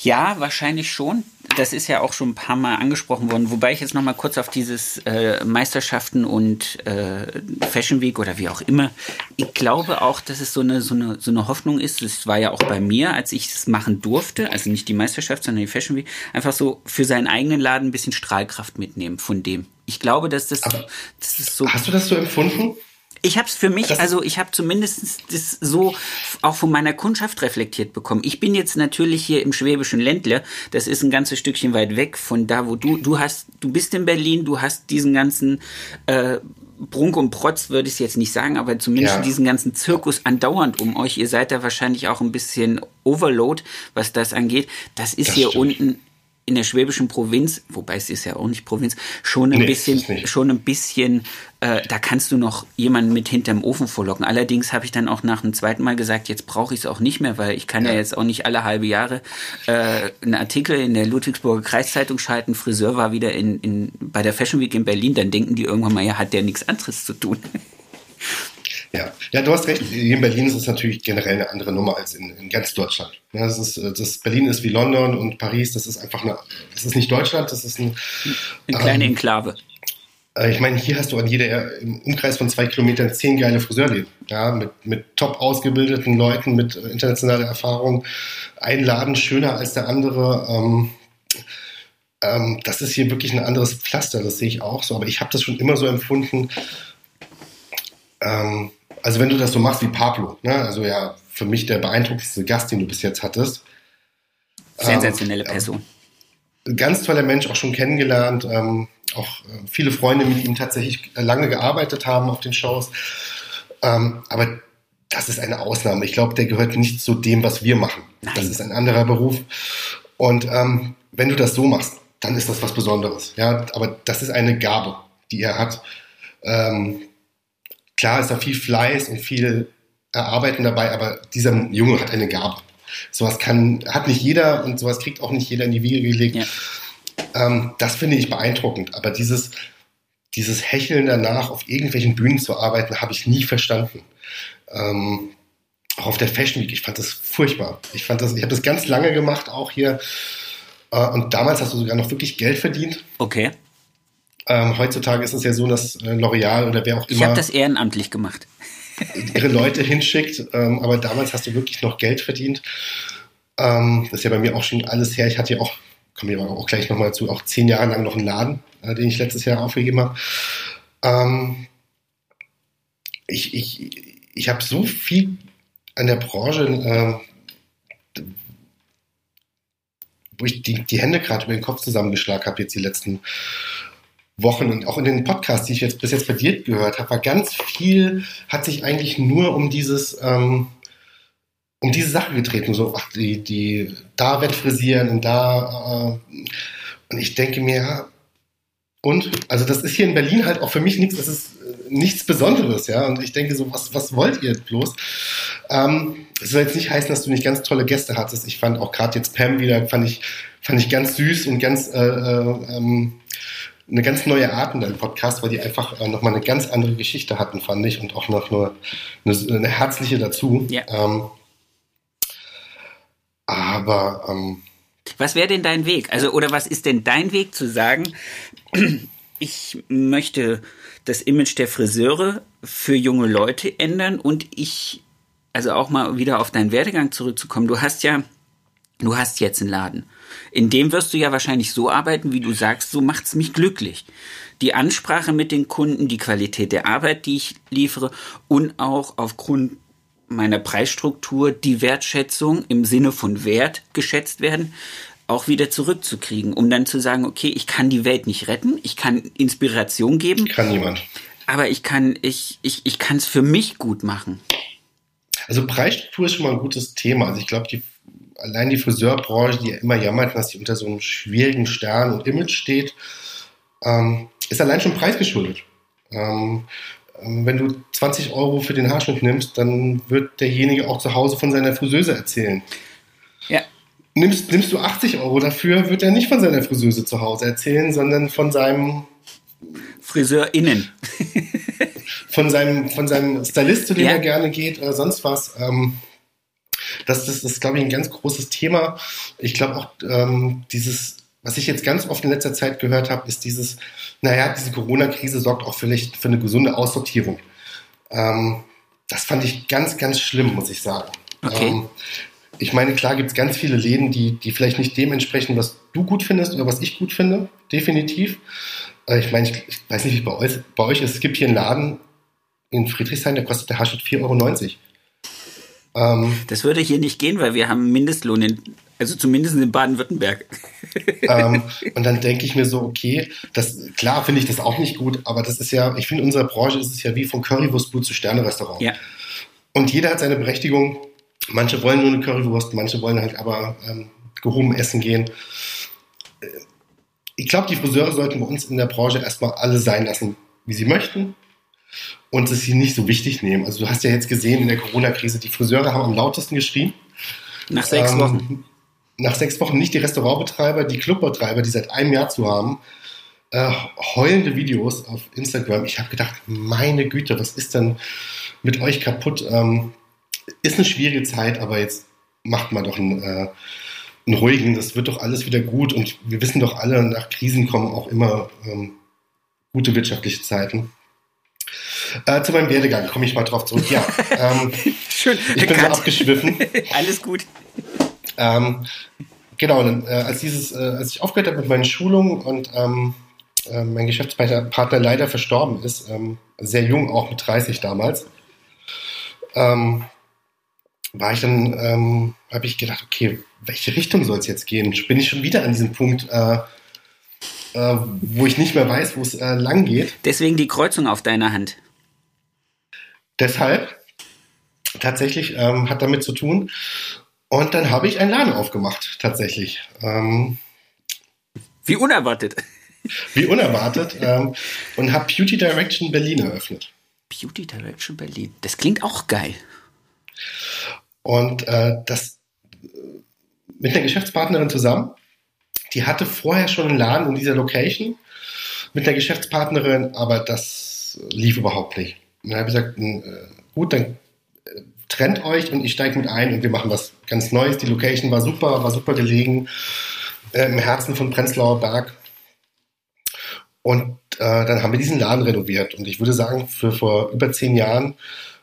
Ja, wahrscheinlich schon. Das ist ja auch schon ein paar Mal angesprochen worden. Wobei ich jetzt noch mal kurz auf dieses äh, Meisterschaften und äh, Fashion Week oder wie auch immer. Ich glaube auch, dass es so eine, so eine, so eine Hoffnung ist. Das war ja auch bei mir, als ich es machen durfte. Also nicht die Meisterschaft, sondern die Fashion Week. Einfach so für seinen eigenen Laden ein bisschen Strahlkraft mitnehmen von dem. Ich glaube, dass das, das ist so. Hast du das so empfunden? Ich habe es für mich, das also ich habe zumindest das so auch von meiner Kundschaft reflektiert bekommen. Ich bin jetzt natürlich hier im schwäbischen Ländler. Das ist ein ganzes Stückchen weit weg von da, wo du du hast. Du bist in Berlin. Du hast diesen ganzen äh, Prunk und Protz würde ich es jetzt nicht sagen, aber zumindest ja. diesen ganzen Zirkus andauernd um euch. Ihr seid da wahrscheinlich auch ein bisschen Overload, was das angeht. Das ist das hier stimmt. unten in der schwäbischen Provinz, wobei es ist ja auch nicht Provinz, schon ein nee, bisschen, schon ein bisschen, äh, da kannst du noch jemanden mit hinterm Ofen vorlocken. Allerdings habe ich dann auch nach dem zweiten Mal gesagt, jetzt brauche ich es auch nicht mehr, weil ich kann ja. ja, jetzt auch nicht alle halbe Jahre äh, einen Artikel in der Ludwigsburger Kreiszeitung schalten. Friseur war wieder in, in bei der Fashion Week in Berlin, dann denken die irgendwann mal, ja, hat der nichts anderes zu tun. Ja. ja, du hast recht. in Berlin ist es natürlich generell eine andere Nummer als in, in ganz Deutschland. Ja, das ist, das Berlin ist wie London und Paris. Das ist einfach eine. Das ist nicht Deutschland. Das ist ein, eine kleine ähm, Enklave. Äh, ich meine, hier hast du an jeder im Umkreis von zwei Kilometern zehn geile Friseurläden, ja, mit, mit top ausgebildeten Leuten, mit internationaler Erfahrung. Ein Laden schöner als der andere. Ähm, ähm, das ist hier wirklich ein anderes Pflaster, das sehe ich auch so. Aber ich habe das schon immer so empfunden. Ähm, also wenn du das so machst wie Pablo, ne? also ja, für mich der beeindruckendste Gast, den du bis jetzt hattest. Sensationelle ähm, Person. Ganz toller Mensch, auch schon kennengelernt, ähm, auch äh, viele Freunde mit ihm tatsächlich lange gearbeitet haben auf den Shows. Ähm, aber das ist eine Ausnahme. Ich glaube, der gehört nicht zu dem, was wir machen. Nein. Das ist ein anderer Beruf. Und ähm, wenn du das so machst, dann ist das was Besonderes. Ja, aber das ist eine Gabe, die er hat. Ähm, klar ist da viel Fleiß und viel Erarbeiten dabei, aber dieser Junge hat eine Gabe. Sowas kann, hat nicht jeder und sowas kriegt auch nicht jeder in die Wiege gelegt. Ja. Ähm, das finde ich beeindruckend. Aber dieses, dieses Hecheln danach, auf irgendwelchen Bühnen zu arbeiten, habe ich nie verstanden. Ähm, auch auf der Fashion Week, ich fand das furchtbar. Ich fand das, ich habe das ganz lange gemacht, auch hier. Äh, und damals hast du sogar noch wirklich Geld verdient. Okay. Ähm, heutzutage ist es ja so, dass äh, L'Oreal oder wer auch immer. Ich habe das ehrenamtlich gemacht. <laughs> ihre Leute hinschickt. Ähm, aber damals hast du wirklich noch Geld verdient. Ähm, das ist ja bei mir auch schon alles her. Ich hatte ja auch, komme ich aber auch gleich nochmal zu, auch zehn Jahre lang noch einen Laden, äh, den ich letztes Jahr aufgegeben habe. Ähm, ich ich, ich habe so viel an der Branche, äh, wo ich die, die Hände gerade über den Kopf zusammengeschlagen habe, jetzt die letzten Wochen und auch in den Podcasts, die ich jetzt bis jetzt bei dir gehört habe, war ganz viel, hat sich eigentlich nur um dieses, ähm, um diese Sache getreten. So, ach, die, die da wettfrisieren und da. Äh, und ich denke mir, ja, und? Also, das ist hier in Berlin halt auch für mich nichts, das ist äh, nichts Besonderes, ja. Und ich denke so, was, was wollt ihr bloß? Ähm, es soll jetzt nicht heißen, dass du nicht ganz tolle Gäste hattest. Ich fand auch gerade jetzt Pam wieder, fand ich, fand ich ganz süß und ganz äh, äh, ähm, eine ganz neue Art in deinem Podcast, weil die einfach äh, nochmal eine ganz andere Geschichte hatten, fand ich, und auch noch nur eine, eine herzliche dazu. Ja. Ähm, aber ähm, was wäre denn dein Weg? Also, oder was ist denn dein Weg zu sagen, <clears throat> ich möchte das Image der Friseure für junge Leute ändern und ich, also auch mal wieder auf deinen Werdegang zurückzukommen. Du hast ja, du hast jetzt einen Laden. In dem wirst du ja wahrscheinlich so arbeiten, wie du sagst, so macht's mich glücklich. Die Ansprache mit den Kunden, die Qualität der Arbeit, die ich liefere und auch aufgrund meiner Preisstruktur die Wertschätzung im Sinne von Wert geschätzt werden, auch wieder zurückzukriegen, um dann zu sagen, okay, ich kann die Welt nicht retten, ich kann Inspiration geben. Kann niemand. Aber ich kann, ich, ich, ich kann es für mich gut machen. Also Preisstruktur ist schon mal ein gutes Thema. Also ich glaube, die allein die Friseurbranche, die ja immer jammert, dass sie unter so einem schwierigen Stern und Image steht, ähm, ist allein schon preisgeschuldet. Ähm, ähm wenn du 20 Euro für den Haarschnitt nimmst, dann wird derjenige auch zu Hause von seiner Friseuse erzählen. Ja. Nimmst, nimmst du 80 Euro dafür, wird er nicht von seiner Friseuse zu Hause erzählen, sondern von seinem FriseurInnen. <laughs> von seinem, von seinem Stylist, zu dem ja. er gerne geht oder sonst was. Ähm, das, das, das ist, glaube ich, ein ganz großes Thema. Ich glaube auch ähm, dieses, was ich jetzt ganz oft in letzter Zeit gehört habe, ist dieses, naja, diese Corona-Krise sorgt auch vielleicht für eine gesunde Aussortierung. Ähm, das fand ich ganz, ganz schlimm, muss ich sagen. Okay. Ähm, ich meine, klar gibt es ganz viele Läden, die, die vielleicht nicht dem entsprechen, was du gut findest oder was ich gut finde, definitiv. Äh, ich meine, ich, ich, weiß nicht, wie bei euch, bei euch ist. Es gibt hier einen Laden in Friedrichshain, der kostet der Haarschnitt 4,90 Euro. Ähm, das würde hier nicht gehen, weil wir haben Mindestlohn in, also zumindest in Baden-Württemberg. <laughs> ähm, und dann denke ich mir so, okay, das, klar finde ich das auch nicht gut, aber das ist ja, ich finde, in unserer Branche ist es ja wie von Currywurstbude zu Sternerestaurant. Ja. Und jeder hat seine Berechtigung. Manche wollen nur eine Currywurst, manche wollen halt aber ähm, gehoben essen gehen. ich glaube, die Friseure sollten bei uns in der Branche erstmal alle sein lassen, wie sie möchten und es sie nicht so wichtig nehmen. Also du hast ja jetzt gesehen in der Corona-Krise, die Friseure haben am lautesten geschrien. Nach sechs ähm, Wochen. Nach sechs Wochen nicht die Restaurantbetreiber, die Clubbetreiber, die seit einem Jahr zu haben, äh, heulende Videos auf Instagram. Ich habe gedacht, meine Güte, was ist denn mit euch kaputt? Ähm, ist eine schwierige Zeit, aber jetzt macht mal doch einen, äh, einen ruhigen, das wird doch alles wieder gut und wir wissen doch alle, nach Krisen kommen auch immer ähm, gute wirtschaftliche Zeiten. Äh, zu meinem Werdegang komme ich mal drauf zurück. Ja, <laughs> ähm, Schön. Ich bin so abgeschwiffen. <laughs> Alles gut. Ähm, genau, dann, äh, als, dieses, äh, als ich aufgehört habe mit meinen Schulungen und ähm, äh, mein Geschäftspartner leider verstorben ist, ähm, sehr jung, auch mit 30 damals, ähm, war ich dann, ähm, habe ich gedacht, okay, welche Richtung soll es jetzt gehen? Bin ich schon wieder an diesem Punkt, äh, äh, wo ich nicht mehr weiß, wo es äh, lang geht. Deswegen die Kreuzung auf deiner Hand. Deshalb, tatsächlich, ähm, hat damit zu tun. Und dann habe ich einen Laden aufgemacht, tatsächlich. Ähm, Wie unerwartet. Wie unerwartet. ähm, und habe Beauty Direction Berlin eröffnet. Beauty Direction Berlin. Das klingt auch geil. Und äh, das mit einer Geschäftspartnerin zusammen. Die hatte vorher schon einen Laden in dieser Location mit einer Geschäftspartnerin, aber das lief überhaupt nicht. Und dann habe ich gesagt, äh, gut, dann äh, trennt euch und ich steige mit ein und wir machen was ganz Neues. Die Location war super, war super gelegen äh, im Herzen von Prenzlauer Berg. Und äh, dann haben wir diesen Laden renoviert. Und ich würde sagen, für vor über zehn Jahren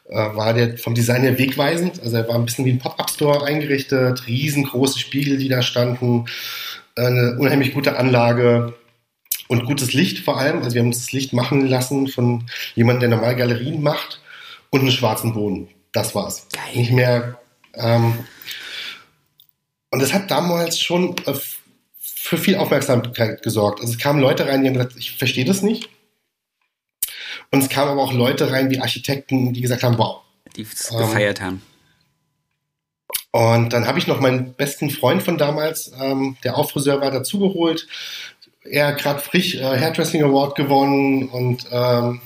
äh, war der vom Design her wegweisend. Also er war ein bisschen wie ein Pop-Up-Store eingerichtet, riesengroße Spiegel, die da standen, eine unheimlich gute Anlage und gutes Licht vor allem. Also wir haben uns das Licht machen lassen von jemandem, der normal Galerien macht und einen schwarzen Boden. Das war's. Geil. Nicht mehr. Ähm, und das hat damals schon äh, für viel Aufmerksamkeit gesorgt. Also es kamen Leute rein, die haben gesagt, ich verstehe das nicht. Und es kamen aber auch Leute rein wie Architekten, die gesagt haben, wow. Die es ähm, gefeiert haben. Und dann habe ich noch meinen besten Freund von damals, ähm, der auch Friseur war, dazugeholt. Er hat gerade frisch äh, Hairdressing Award gewonnen und ähm,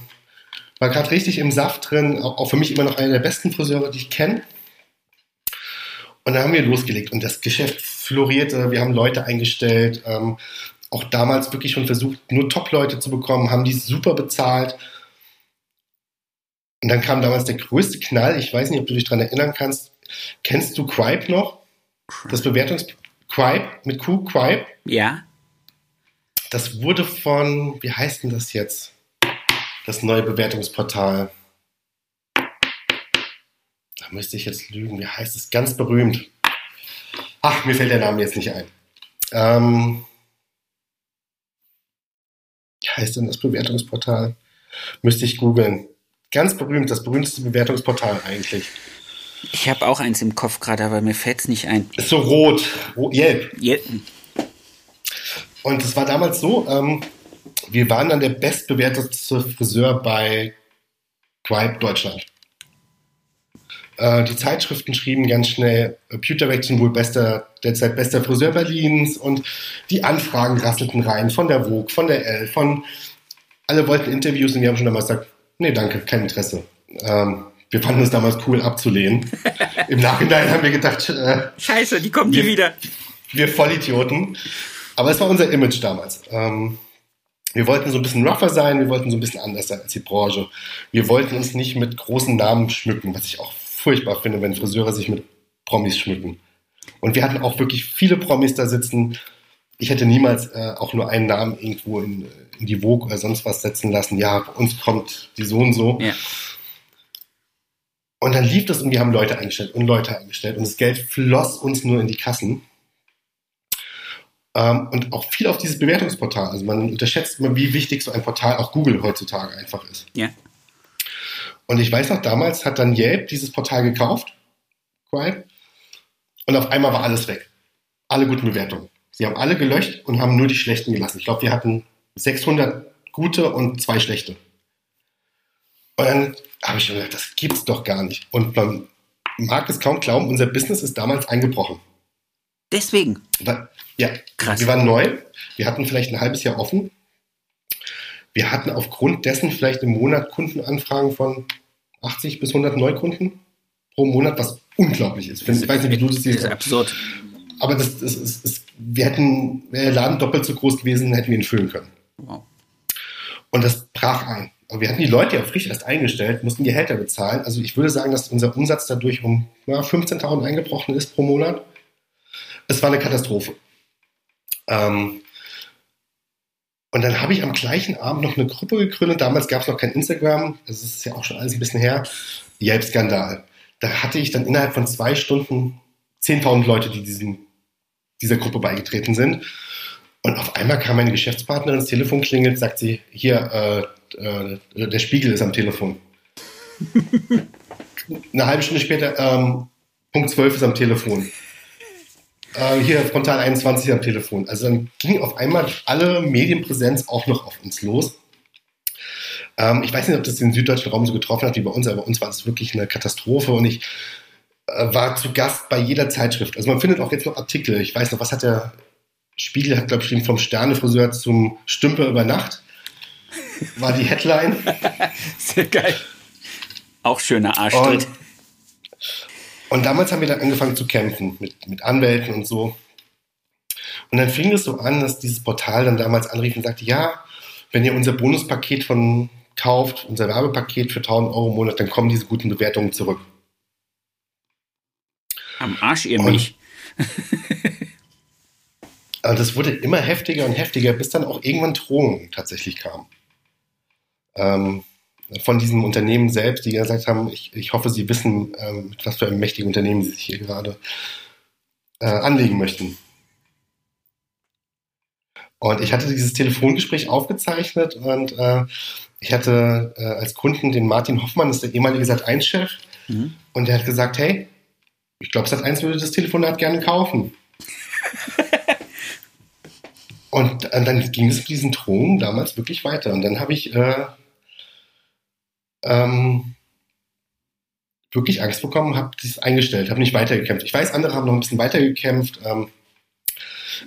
war gerade richtig im Saft drin. Auch, auch für mich immer noch einer der besten Friseure, die ich kenne. Und dann haben wir losgelegt und das Geschäft florierte. Wir haben Leute eingestellt. Ähm, auch damals wirklich schon versucht, nur Top-Leute zu bekommen, haben die super bezahlt. Und dann kam damals der größte Knall. Ich weiß nicht, ob du dich daran erinnern kannst. Kennst du Cripe noch? Das Bewertungs Cripe mit Q, Cripe? Ja. Das wurde von, wie heißt denn das jetzt? Das neue Bewertungsportal. Da müsste ich jetzt lügen. Wie heißt es? Ganz berühmt. Ach, mir fällt der Name jetzt nicht ein. Ähm, wie heißt denn das Bewertungsportal? Müsste ich googeln. Ganz berühmt, das berühmteste Bewertungsportal eigentlich. Ich habe auch eins im Kopf gerade, aber mir fällt es nicht ein. Ist so rot, gelb. Yep. Und es war damals so, ähm, wir waren dann der bestbewertete Friseur bei Gripe Deutschland. Äh, die Zeitschriften schrieben ganz schnell, Beauty Direction wohl bester, derzeit bester Friseur Berlins und die Anfragen rasselten rein von der Vogue, von der L, von alle wollten Interviews und wir haben schon damals gesagt, nee, danke, kein Interesse. Ähm, wir fanden es damals cool abzulehnen. <laughs> Im Nachhinein haben wir gedacht, äh, Scheiße, die kommen nie wieder. Wir Vollidioten. Aber es war unser Image damals. Ähm, wir wollten so ein bisschen rougher sein, wir wollten so ein bisschen anders sein als die Branche. Wir wollten uns nicht mit großen Namen schmücken, was ich auch furchtbar finde, wenn Friseure sich mit Promis schmücken. Und wir hatten auch wirklich viele Promis da sitzen. Ich hätte niemals äh, auch nur einen Namen irgendwo in, in die Vogue oder sonst was setzen lassen. Ja, bei uns kommt die so und so. Ja. Und dann lief das und wir haben Leute eingestellt und Leute eingestellt und das Geld floss uns nur in die Kassen. Ähm, und auch viel auf dieses Bewertungsportal. Also man unterschätzt immer, wie wichtig so ein Portal, auch Google heutzutage einfach ist. Ja. Und ich weiß noch, damals hat dann Yelp dieses Portal gekauft, Quiet, und auf einmal war alles weg. Alle guten Bewertungen. Sie haben alle gelöscht und haben nur die schlechten gelassen. Ich glaube, wir hatten 600 gute und zwei schlechte. Und dann habe ich schon gedacht, das gibt's doch gar nicht. Und man mag es kaum glauben, unser Business ist damals eingebrochen. Deswegen. Ja, krass. Wir waren neu. Wir hatten vielleicht ein halbes Jahr offen. Wir hatten aufgrund dessen vielleicht im Monat Kundenanfragen von 80 bis 100 Neukunden pro Monat, was unglaublich ist. Ich weiß nicht, wie du das siehst. Das ist absurd. Aber das, das, das, das, wir hätten, wäre der Laden doppelt so groß gewesen, hätten wir ihn füllen können. Wow. Und das brach ein. Aber wir hatten die Leute ja frisch erst eingestellt, mussten Gehälter bezahlen. Also ich würde sagen, dass unser Umsatz dadurch um ja, 15.000 eingebrochen ist pro Monat. Es war eine Katastrophe. Ähm, und dann habe ich am gleichen Abend noch eine Gruppe gegründet. Damals gab es noch kein Instagram. Das ist ja auch schon alles ein bisschen her. Yelp-Skandal. Da hatte ich dann innerhalb von zwei Stunden 10.000 Leute, die diesen, dieser Gruppe beigetreten sind. Und auf einmal kam meine Geschäftspartnerin ins Telefon klingelt, sagt sie, hier, äh, äh, der Spiegel ist am Telefon. <laughs> Eine halbe Stunde später, ähm, Punkt 12 ist am Telefon. Äh, hier, Frontal 21 am Telefon. Also dann ging auf einmal alle Medienpräsenz auch noch auf uns los. Ähm, ich weiß nicht, ob das den süddeutschen Raum so getroffen hat wie bei uns, aber bei uns war es wirklich eine Katastrophe und ich äh, war zu Gast bei jeder Zeitschrift. Also man findet auch jetzt noch Artikel. Ich weiß noch, was hat der Spiegel hat, glaube ich, vom Sternefriseur zum Stümper über Nacht. War die Headline. <laughs> Sehr geil. Auch schöner Arschtritt. Und, und, damals haben wir dann angefangen zu kämpfen mit, mit Anwälten und so. Und dann fing es so an, dass dieses Portal dann damals anrief und sagte, ja, wenn ihr unser Bonuspaket von kauft, unser Werbepaket für 1000 Euro im Monat, dann kommen diese guten Bewertungen zurück. Am Arsch ihr mich. <laughs> Und das wurde immer heftiger und heftiger, bis dann auch irgendwann Drohungen tatsächlich kamen. Ähm, von diesem Unternehmen selbst, die gesagt haben, ich, ich hoffe, Sie wissen, ähm, mit was für einem mächtigen Unternehmen Sie sich hier gerade äh, anlegen möchten. Und ich hatte dieses Telefongespräch aufgezeichnet und äh, ich hatte äh, als Kunden den Martin Hoffmann, das ist der ehemalige Sat1-Chef, mhm. und der hat gesagt, hey, ich glaube, Sat1 würde das Telefonat gerne kaufen. <laughs> Und dann ging es mit diesen Drohungen damals wirklich weiter. Und dann habe ich äh, ähm, wirklich Angst bekommen, habe das eingestellt, habe nicht weitergekämpft. Ich weiß, andere haben noch ein bisschen weitergekämpft. Ähm,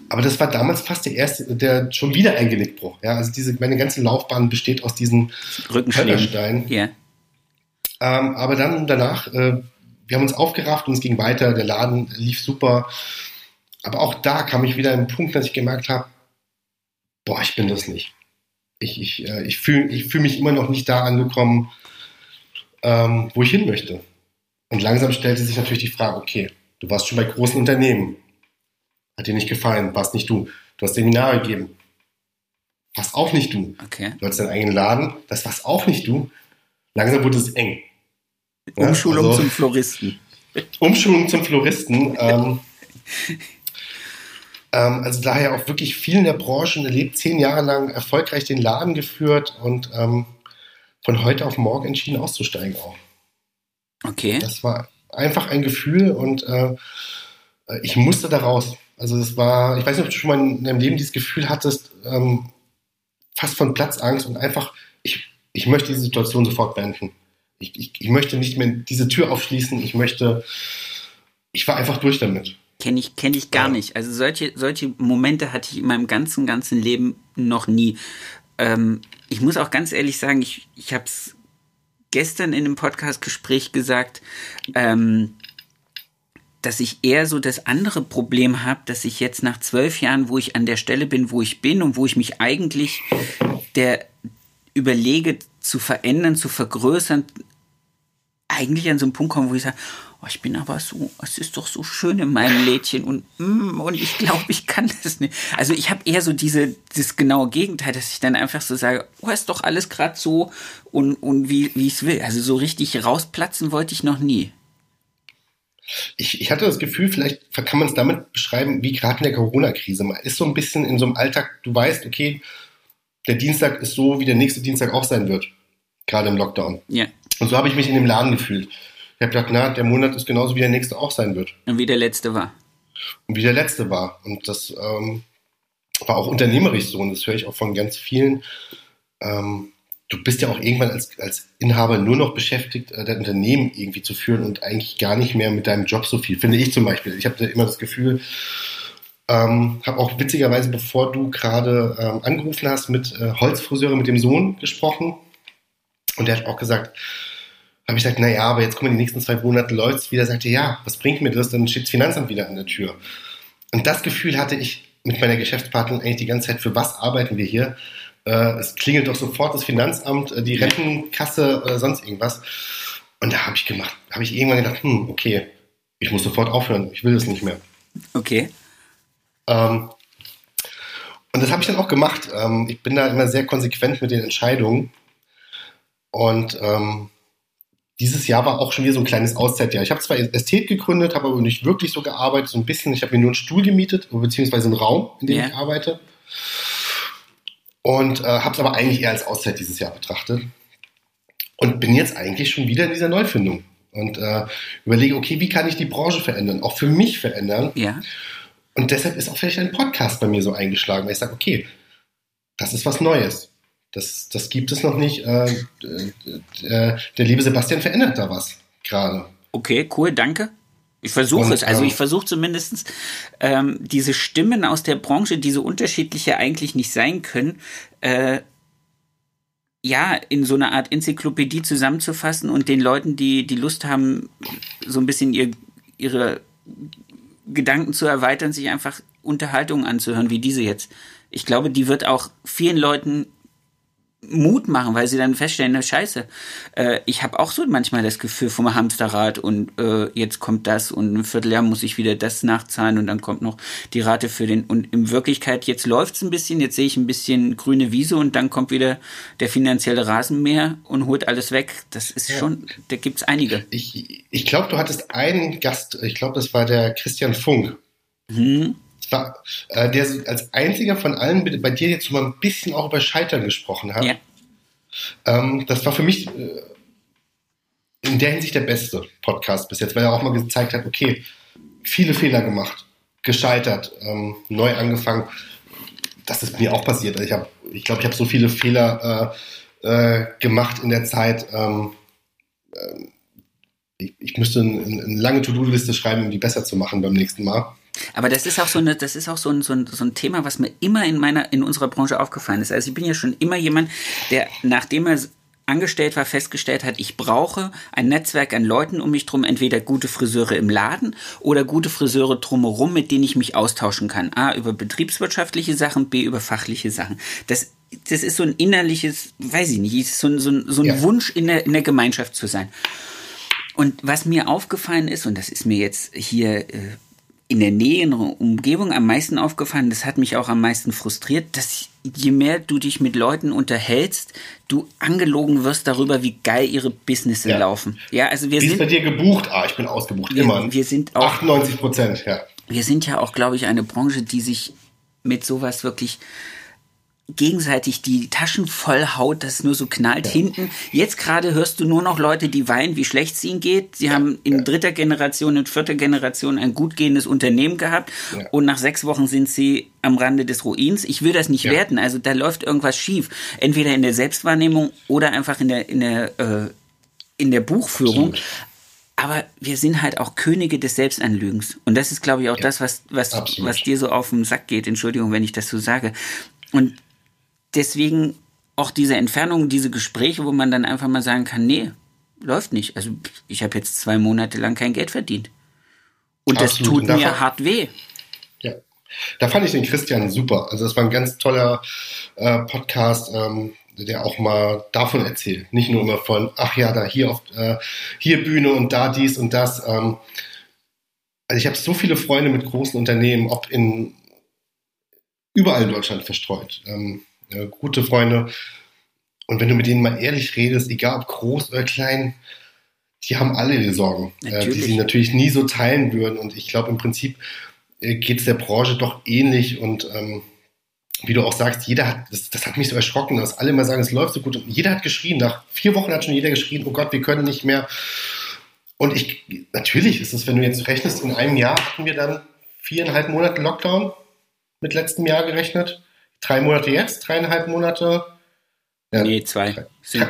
aber das war damals fast der erste, der schon wieder ein Genickbruch. Ja, also diese, meine ganze Laufbahn besteht aus diesen Rückensteinen. Ja. Ähm, aber dann danach, äh, wir haben uns aufgerafft und es ging weiter. Der Laden lief super. Aber auch da kam ich wieder an den Punkt, dass ich gemerkt habe, boah, ich bin das nicht. Ich, ich, äh, ich fühle ich fühl mich immer noch nicht da angekommen, ähm, wo ich hin möchte. Und langsam stellte sich natürlich die Frage, okay, du warst schon bei großen Unternehmen. Hat dir nicht gefallen, warst nicht du. Du hast Seminare gegeben. Warst auch nicht du. Okay. Du hattest deinen eigenen Laden, das warst auch nicht du. Langsam wurde es eng. Umschulung also, zum Floristen. Umschulung zum Floristen. Ähm, <laughs> ähm, also daher auch wirklich viel in der Branche und erlebt, zehn Jahre lang erfolgreich den Laden geführt und ähm, von heute auf morgen entschieden auszusteigen auch. Okay. Das war einfach ein Gefühl und äh, ich musste da raus. Also es war, ich weiß nicht, ob du schon mal in deinem Leben dieses Gefühl hattest, ähm, fast von Platzangst und einfach, ich, ich möchte diese Situation sofort beenden. Ich, ich, ich möchte nicht mehr diese Tür aufschließen. Ich möchte, ich war einfach durch damit. Kenne ich, kenn ich gar ja. nicht. Also solche, solche Momente hatte ich in meinem ganzen, ganzen Leben noch nie. Ähm, ich muss auch ganz ehrlich sagen, ich, ich habe es gestern in einem Podcast-Gespräch gesagt, ähm, dass ich eher so das andere Problem habe, dass ich jetzt nach zwölf Jahren, wo ich an der Stelle bin, wo ich bin und wo ich mich eigentlich der überlege zu verändern, zu vergrößern, eigentlich an so einen Punkt komme, wo ich sage, oh, ich bin aber so, es ist doch so schön in meinem Lädchen und, mm, und ich glaube, ich kann das nicht. Also ich habe eher so diese, das genaue Gegenteil, dass ich dann einfach so sage, oh, ist doch alles gerade so und, und wie, wie ich es will. Also so richtig rausplatzen wollte ich noch nie. Ich, ich hatte das Gefühl, vielleicht kann man es damit beschreiben, wie gerade in der Corona-Krise. Man ist so ein bisschen in so einem Alltag, du weißt, okay, der Dienstag ist so, wie der nächste Dienstag auch sein wird. Gerade im Lockdown. Ja. Und so habe ich mich in dem Laden gefühlt. Ich habe gedacht, na, der Monat ist genauso wie der nächste auch sein wird. Und wie der letzte war. Und wie der letzte war. Und das ähm, war auch unternehmerisch so. Und das höre ich auch von ganz vielen. Ähm, du bist ja auch irgendwann als, als Inhaber nur noch beschäftigt, äh, dein Unternehmen irgendwie zu führen und eigentlich gar nicht mehr mit deinem Job so viel. Finde ich zum Beispiel. Ich habe immer das Gefühl, Ähm, habe auch witzigerweise, bevor du gerade ähm, angerufen hast, mit äh, Holzfriseure mit dem Sohn gesprochen. Und der hat auch gesagt, habe ich gesagt, na ja, aber jetzt kommen die nächsten zwei Monate läuft's wieder. Sagte, ja, was bringt mir das? Dann steht das Finanzamt wieder an der Tür. Und das Gefühl hatte ich mit meiner Geschäftspartnerin eigentlich die ganze Zeit, für was arbeiten wir hier? Äh, es klingelt doch sofort das Finanzamt, äh, die Rentenkasse oder sonst irgendwas. Und da habe ich gemacht, habe ich irgendwann gedacht, hm, okay, ich muss sofort aufhören, ich will das nicht mehr. Okay. Ähm, und das habe ich dann auch gemacht. Ähm, ich bin da immer sehr konsequent mit den Entscheidungen. Und ähm, dieses Jahr war auch schon wieder so ein kleines Auszeitjahr. Ich habe zwar Ästhet gegründet, habe aber nicht wirklich so gearbeitet, so ein bisschen. Ich habe mir nur einen Stuhl gemietet, beziehungsweise einen Raum, in dem yeah. ich arbeite. Und äh, habe es aber eigentlich eher als Auszeit dieses Jahr betrachtet. Und bin jetzt eigentlich schon wieder in dieser Neufindung. Und äh, überlege, okay, wie kann ich die Branche verändern, auch für mich verändern. Ja. Und deshalb ist auch vielleicht ein Podcast bei mir so eingeschlagen, weil ich sage, okay, das ist was Neues. Das, das gibt es noch nicht. Äh, äh, äh, der liebe Sebastian verändert da was gerade. Okay, cool, danke. Ich versuche es. Also ähm, ich versuche zumindest ähm, diese Stimmen aus der Branche, die so unterschiedlich ja eigentlich nicht sein können, äh, ja, in so einer Art Enzyklopädie zusammenzufassen und den Leuten, die die Lust haben, so ein bisschen ihr, ihre Gedanken zu erweitern, sich einfach Unterhaltungen anzuhören, wie diese jetzt. Ich glaube, die wird auch vielen Leuten Mut machen, weil sie dann feststellen, na scheiße, äh, ich habe auch so manchmal das Gefühl vom Hamsterrad und äh, jetzt kommt das und ein Vierteljahr muss ich wieder das nachzahlen und dann kommt noch die Rate für den und in Wirklichkeit jetzt läuft's ein bisschen, jetzt sehe ich ein bisschen grüne Wiese und dann kommt wieder der finanzielle Rasenmäher und holt alles weg. Das ist ja. schon, da gibt's einige. Ich, ich glaube, du hattest einen Gast, ich glaube, das war der Christian Funk. Hm war, äh, der als einziger von allen bei dir jetzt mal ein bisschen auch über Scheitern gesprochen hat. Ja. Ähm, das war für mich äh, in der Hinsicht der beste Podcast bis jetzt, weil er auch mal gezeigt hat, okay, viele Fehler gemacht, gescheitert, ähm, neu angefangen. Das ist mir auch passiert. Ich glaube, ich, glaub, ich habe so viele Fehler äh, äh, gemacht in der Zeit. Ähm, äh, ich, ich, müsste eine, eine lange To-Do-Liste schreiben, um die besser zu machen beim nächsten Mal. Aber das ist auch so eine, das ist auch so ein, so ein, so ein Thema, was mir immer in meiner, in unserer Branche aufgefallen ist. Also ich bin ja schon immer jemand, der, nachdem er angestellt war, festgestellt hat, ich brauche ein Netzwerk an Leuten um mich drum, entweder gute Friseure im Laden oder gute Friseure drumherum, mit denen ich mich austauschen kann. A, über betriebswirtschaftliche Sachen, B, über fachliche Sachen. Das, das ist so ein innerliches, weiß ich nicht, so ein, so ein, so ein ja. Wunsch, in der, in der Gemeinschaft zu sein. Und was mir aufgefallen ist, und das ist mir jetzt hier äh, in der näheren Umgebung am meisten aufgefallen, das hat mich auch am meisten frustriert, dass je mehr du dich mit Leuten unterhältst, du angelogen wirst darüber, wie geil ihre Businesses ja. laufen. Ja, also wir wie sind ist bei dir gebucht. Ah, ich bin ausgebucht wir, immer. Wir sind auch 98 Prozent. Ja. Wir sind ja auch, glaube ich, eine Branche, die sich mit sowas wirklich gegenseitig die Taschen voll haut, dass es nur so knallt ja. hinten. Jetzt gerade hörst du nur noch Leute, die weinen, wie schlecht es ihnen geht. Sie ja, haben in ja. dritter Generation, in vierter Generation ein gut gehendes Unternehmen gehabt und nach sechs Wochen sind sie am Rande des Ruins. Ich will das nicht werten. Also da läuft irgendwas schief. Entweder in der Selbstwahrnehmung oder einfach in der, in der, äh, in der Buchführung. Absolut. Aber wir sind halt auch Könige des Selbstanlügens. Und das ist, glaube ich, auch das, was, was, was dir so auf den Sack geht. Entschuldigung, wenn ich das so sage. Und deswegen auch diese Entfernung, diese Gespräche, wo man dann einfach mal sagen kann, nee, läuft nicht. Also ich habe jetzt zwei Monate lang kein Geld verdient. Und Absolut. das tut mir hart weh. Ja. Da fand ich den Christian super. Also das war ein ganz toller äh, Podcast, ähm, der auch mal davon erzählt. Nicht nur immer von, ach ja, da hier auf äh, hier Bühne und da dies und das. Ähm, also ich habe so viele Freunde mit großen Unternehmen, ob in überall in Deutschland verstreut. Ähm, gute Freunde. Und wenn du mit denen mal ehrlich redest, egal ob groß oder klein, die haben alle ihre Sorgen, äh, die sie natürlich nie so teilen würden. Und ich glaube, im Prinzip äh, geht es der Branche doch ähnlich. Und ähm, wie du auch sagst, jeder hat, das, das, hat mich so erschrocken, dass alle immer sagen, es läuft so gut. Und jeder hat geschrien. Nach vier Wochen hat schon jeder geschrien, oh Gott, wir können nicht mehr. Und ich, natürlich ist es, wenn du jetzt rechnest, in einem Jahr hatten wir dann viereinhalb Monate Lockdown mit letztem Jahr gerechnet drei Monate jetzt, dreieinhalb Monate. Ja, nee, zwei. Sind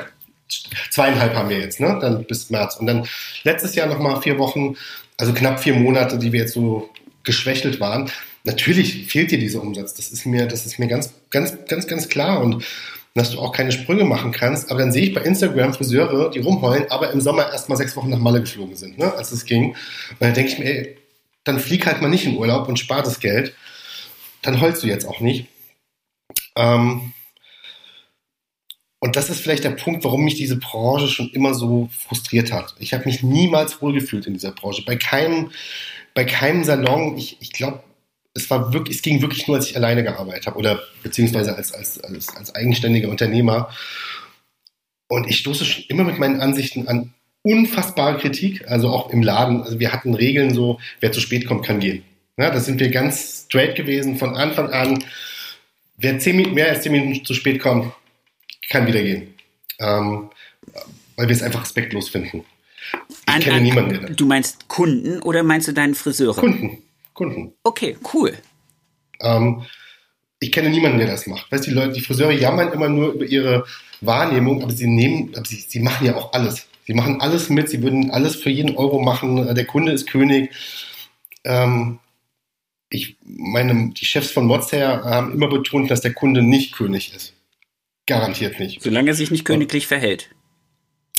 zweieinhalb haben wir jetzt, ne? Dann bis März. Und dann letztes Jahr nochmal vier Wochen, also knapp vier Monate, die wir jetzt so geschwächelt waren. natürlich fehlt dir dieser Umsatz. Das ist mir, das ist mir ganz, ganz, ganz, ganz klar. Und dass du auch keine Sprünge machen kannst. Aber dann sehe ich bei Instagram Friseure, die rumheulen, aber im Sommer erst mal sechs Wochen nach Malle geflogen sind, ne, als es ging. Und dann denke ich mir, ey, dann flieg halt mal nicht in Urlaub und spar das Geld. Dann heulst du jetzt auch nicht. Ähm, und das ist vielleicht der Punkt, warum mich diese Branche schon immer so frustriert hat. Ich habe mich niemals wohlgefühlt in dieser Branche. Bei keinem, bei keinem Salon, ich, ich glaube, es es ging wirklich nur, als ich alleine gearbeitet habe oder beziehungsweise als, als, als, als eigenständiger Unternehmer. Und ich stoße schon immer mit meinen Ansichten an unfassbare Kritik, also auch im Laden. Also wir hatten Regeln so, wer zu spät kommt, kann gehen. Ja, da sind wir ganz straight gewesen von Anfang an. Wer zehn Minuten, mehr als zehn Minuten zu spät kommt, kann wieder gehen. Ähm, weil wir es einfach respektlos finden. Ich an, kenne an, niemanden. Der du meinst Kunden oder meinst du deinen Friseure? Kunden. Kunden. Okay, cool. Ähm, ich kenne niemanden, der das macht. Weißt die Leute, die Friseure jammern immer nur über ihre Wahrnehmung, aber sie nehmen, aber sie, sie machen ja auch alles. Sie machen alles mit, sie würden alles für jeden Euro machen. Der Kunde ist König. Ähm, ich meine, die Chefs von Mozart haben immer betont, dass der Kunde nicht König ist. Garantiert nicht. Solange er sich nicht königlich verhält.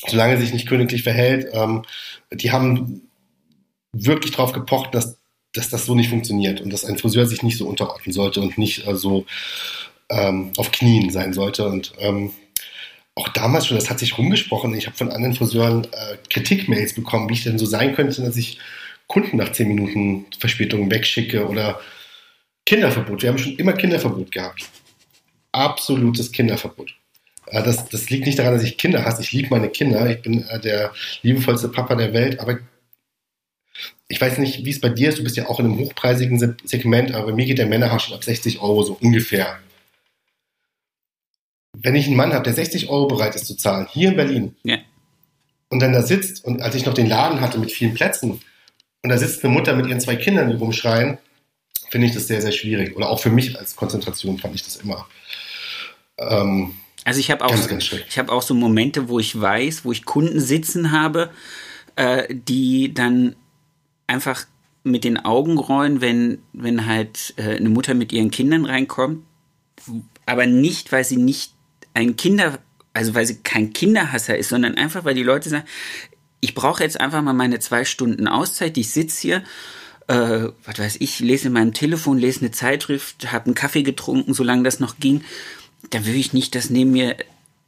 Solange er sich nicht königlich verhält. Ähm, die haben wirklich darauf gepocht, dass dass das so nicht funktioniert und dass ein Friseur sich nicht so unterordnen sollte und nicht äh, so ähm, auf Knien sein sollte. Und ähm, auch damals schon, das hat sich rumgesprochen. Ich habe von anderen Friseuren äh, Kritikmails bekommen, wie ich denn so sein könnte, dass ich Kunden nach zehn Minuten Verspätung wegschicke oder Kinderverbot. Wir haben schon immer Kinderverbot gehabt. Absolutes Kinderverbot. Äh, das, das liegt nicht daran, dass ich Kinder hasse. Ich liebe meine Kinder. Ich bin äh, der liebevollste Papa der Welt. Aber ich weiß nicht, wie es bei dir ist, du bist ja auch in einem hochpreisigen Segment, aber bei mir geht der Männerhaar schon ab 60 Euro so ungefähr. Wenn ich einen Mann habe, der 60 Euro bereit ist zu zahlen, hier in Berlin, ja. und dann da sitzt, und als ich noch den Laden hatte mit vielen Plätzen, und da sitzt eine Mutter mit ihren zwei Kindern, die rumschreien, finde ich das sehr, sehr schwierig. Oder auch für mich als Konzentration fand ich das immer. Ähm, also ich habe auch, ganz, ganz ich habe auch so Momente, wo ich weiß, wo ich Kunden sitzen habe, äh, die dann einfach mit den Augen rollen, wenn, wenn halt äh, eine Mutter mit ihren Kindern reinkommt, aber nicht, weil sie nicht ein Kinder, also weil sie kein Kinderhasser ist, sondern einfach, weil die Leute sagen, ich brauche jetzt einfach mal meine zwei Stunden Auszeit, ich sitze hier, äh, was weiß ich, lese in meinem Telefon, lese eine Zeitschrift, habe einen Kaffee getrunken, solange das noch ging, dann will ich nicht, dass neben mir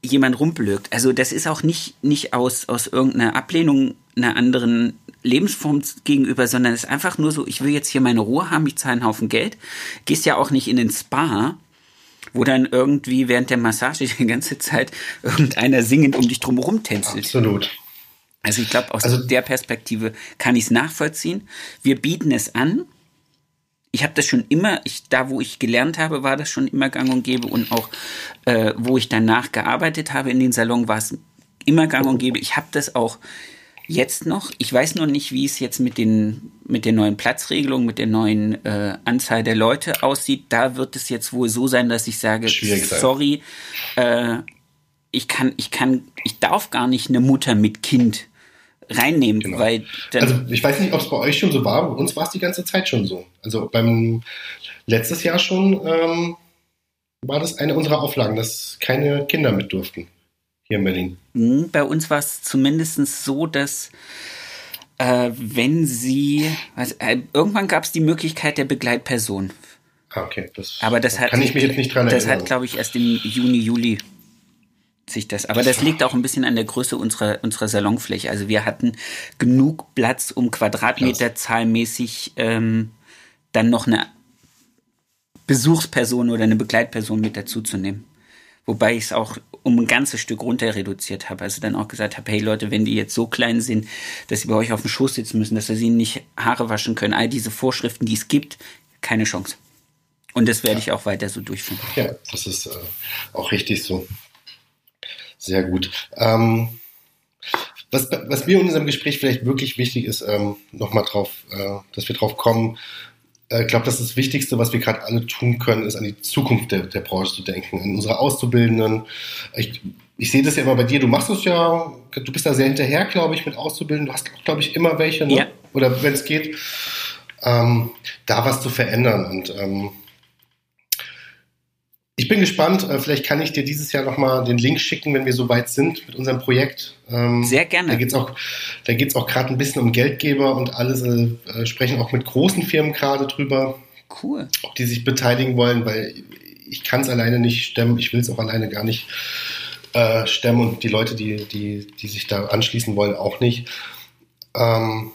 jemand rumblökt. Also das ist auch nicht, nicht aus, aus irgendeiner Ablehnung einer anderen Lebensform gegenüber, sondern es ist einfach nur so, ich will jetzt hier meine Ruhe haben, ich zahle einen Haufen Geld. Gehst ja auch nicht in den Spa, wo dann irgendwie während der Massage <laughs> die ganze Zeit irgendeiner singend um dich drumherum tänzelt. Absolut. Also ich glaube, aus also, der Perspektive kann ich es nachvollziehen. Wir bieten es an. Ich habe das schon immer, ich, da wo ich gelernt habe, war das schon immer gang und gäbe und auch äh, wo ich danach gearbeitet habe in den Salon, war es immer gang und gäbe. Ich habe das auch jetzt noch. Ich weiß noch nicht, wie es jetzt mit den mit der neuen Platzregelung, mit der neuen äh, Anzahl der Leute aussieht. Da wird es jetzt wohl so sein, dass ich sage, sorry, äh, ich kann, ich kann, ich darf gar nicht eine Mutter mit Kind reinnehmen, genau. weil also ich weiß nicht, ob es bei euch schon so war. Bei uns war es die ganze Zeit schon so. Also beim letztes Jahr schon ähm, war das eine unserer Auflagen, dass keine Kinder mit durften hier in Berlin. Hm, bei uns war es zumindest so, dass äh, wenn sie, also, äh, irgendwann gab es die Möglichkeit der Begleitperson. Ah, okay. Das, aber das hat, kann ich mich jetzt nicht dran erinnern. Das hat, glaube ich, erst im Juni, Juli sich das. Aber das liegt auch ein bisschen an der Größe unserer, unserer Salonfläche. Also wir hatten genug Platz, um Quadratmeterzahlmäßig ähm, dann noch eine Besuchsperson oder eine Begleitperson mit dazuzunehmen. Wobei ich es auch um ein ganzes Stück runter reduziert habe. Also dann auch gesagt habe, hey Leute, wenn die jetzt so klein sind, dass sie bei euch auf dem Schoß sitzen müssen, dass sie ihnen nicht Haare waschen können, all diese Vorschriften, die es gibt, keine Chance. Und das werde ja. ich auch weiter so durchführen. Ja, das ist äh, auch richtig so. Sehr gut. Ähm, was, was mir in unserem Gespräch vielleicht wirklich wichtig ist, ähm, nochmal drauf, äh, dass wir drauf kommen, äh, ich glaube, das, ist das Wichtigste, was wir gerade alle tun können, ist an die Zukunft der, der Branche zu denken, an unsere Auszubildenden. Ich, ich sehe das ja immer bei dir, du machst es ja, du bist da sehr hinterher, glaube ich, mit Auszubilden. Du hast, glaube ich, immer welche, ne? Ja. oder wenn es geht. ähm, da was zu verändern. Und ähm, ich bin gespannt. Äh, vielleicht kann ich dir dieses Jahr nochmal den Link schicken, wenn wir soweit sind mit unserem Projekt. Ähm, Sehr gerne. Da geht es auch, da geht's auch gerade ein bisschen um Geldgeber und alles. Äh, sprechen auch mit großen Firmen gerade drüber. Cool. Ob die sich beteiligen wollen, weil ich kann es alleine nicht stemmen. Ich will es auch alleine gar nicht äh, stemmen und die Leute, die, die, die sich da anschließen wollen, auch nicht. Ähm,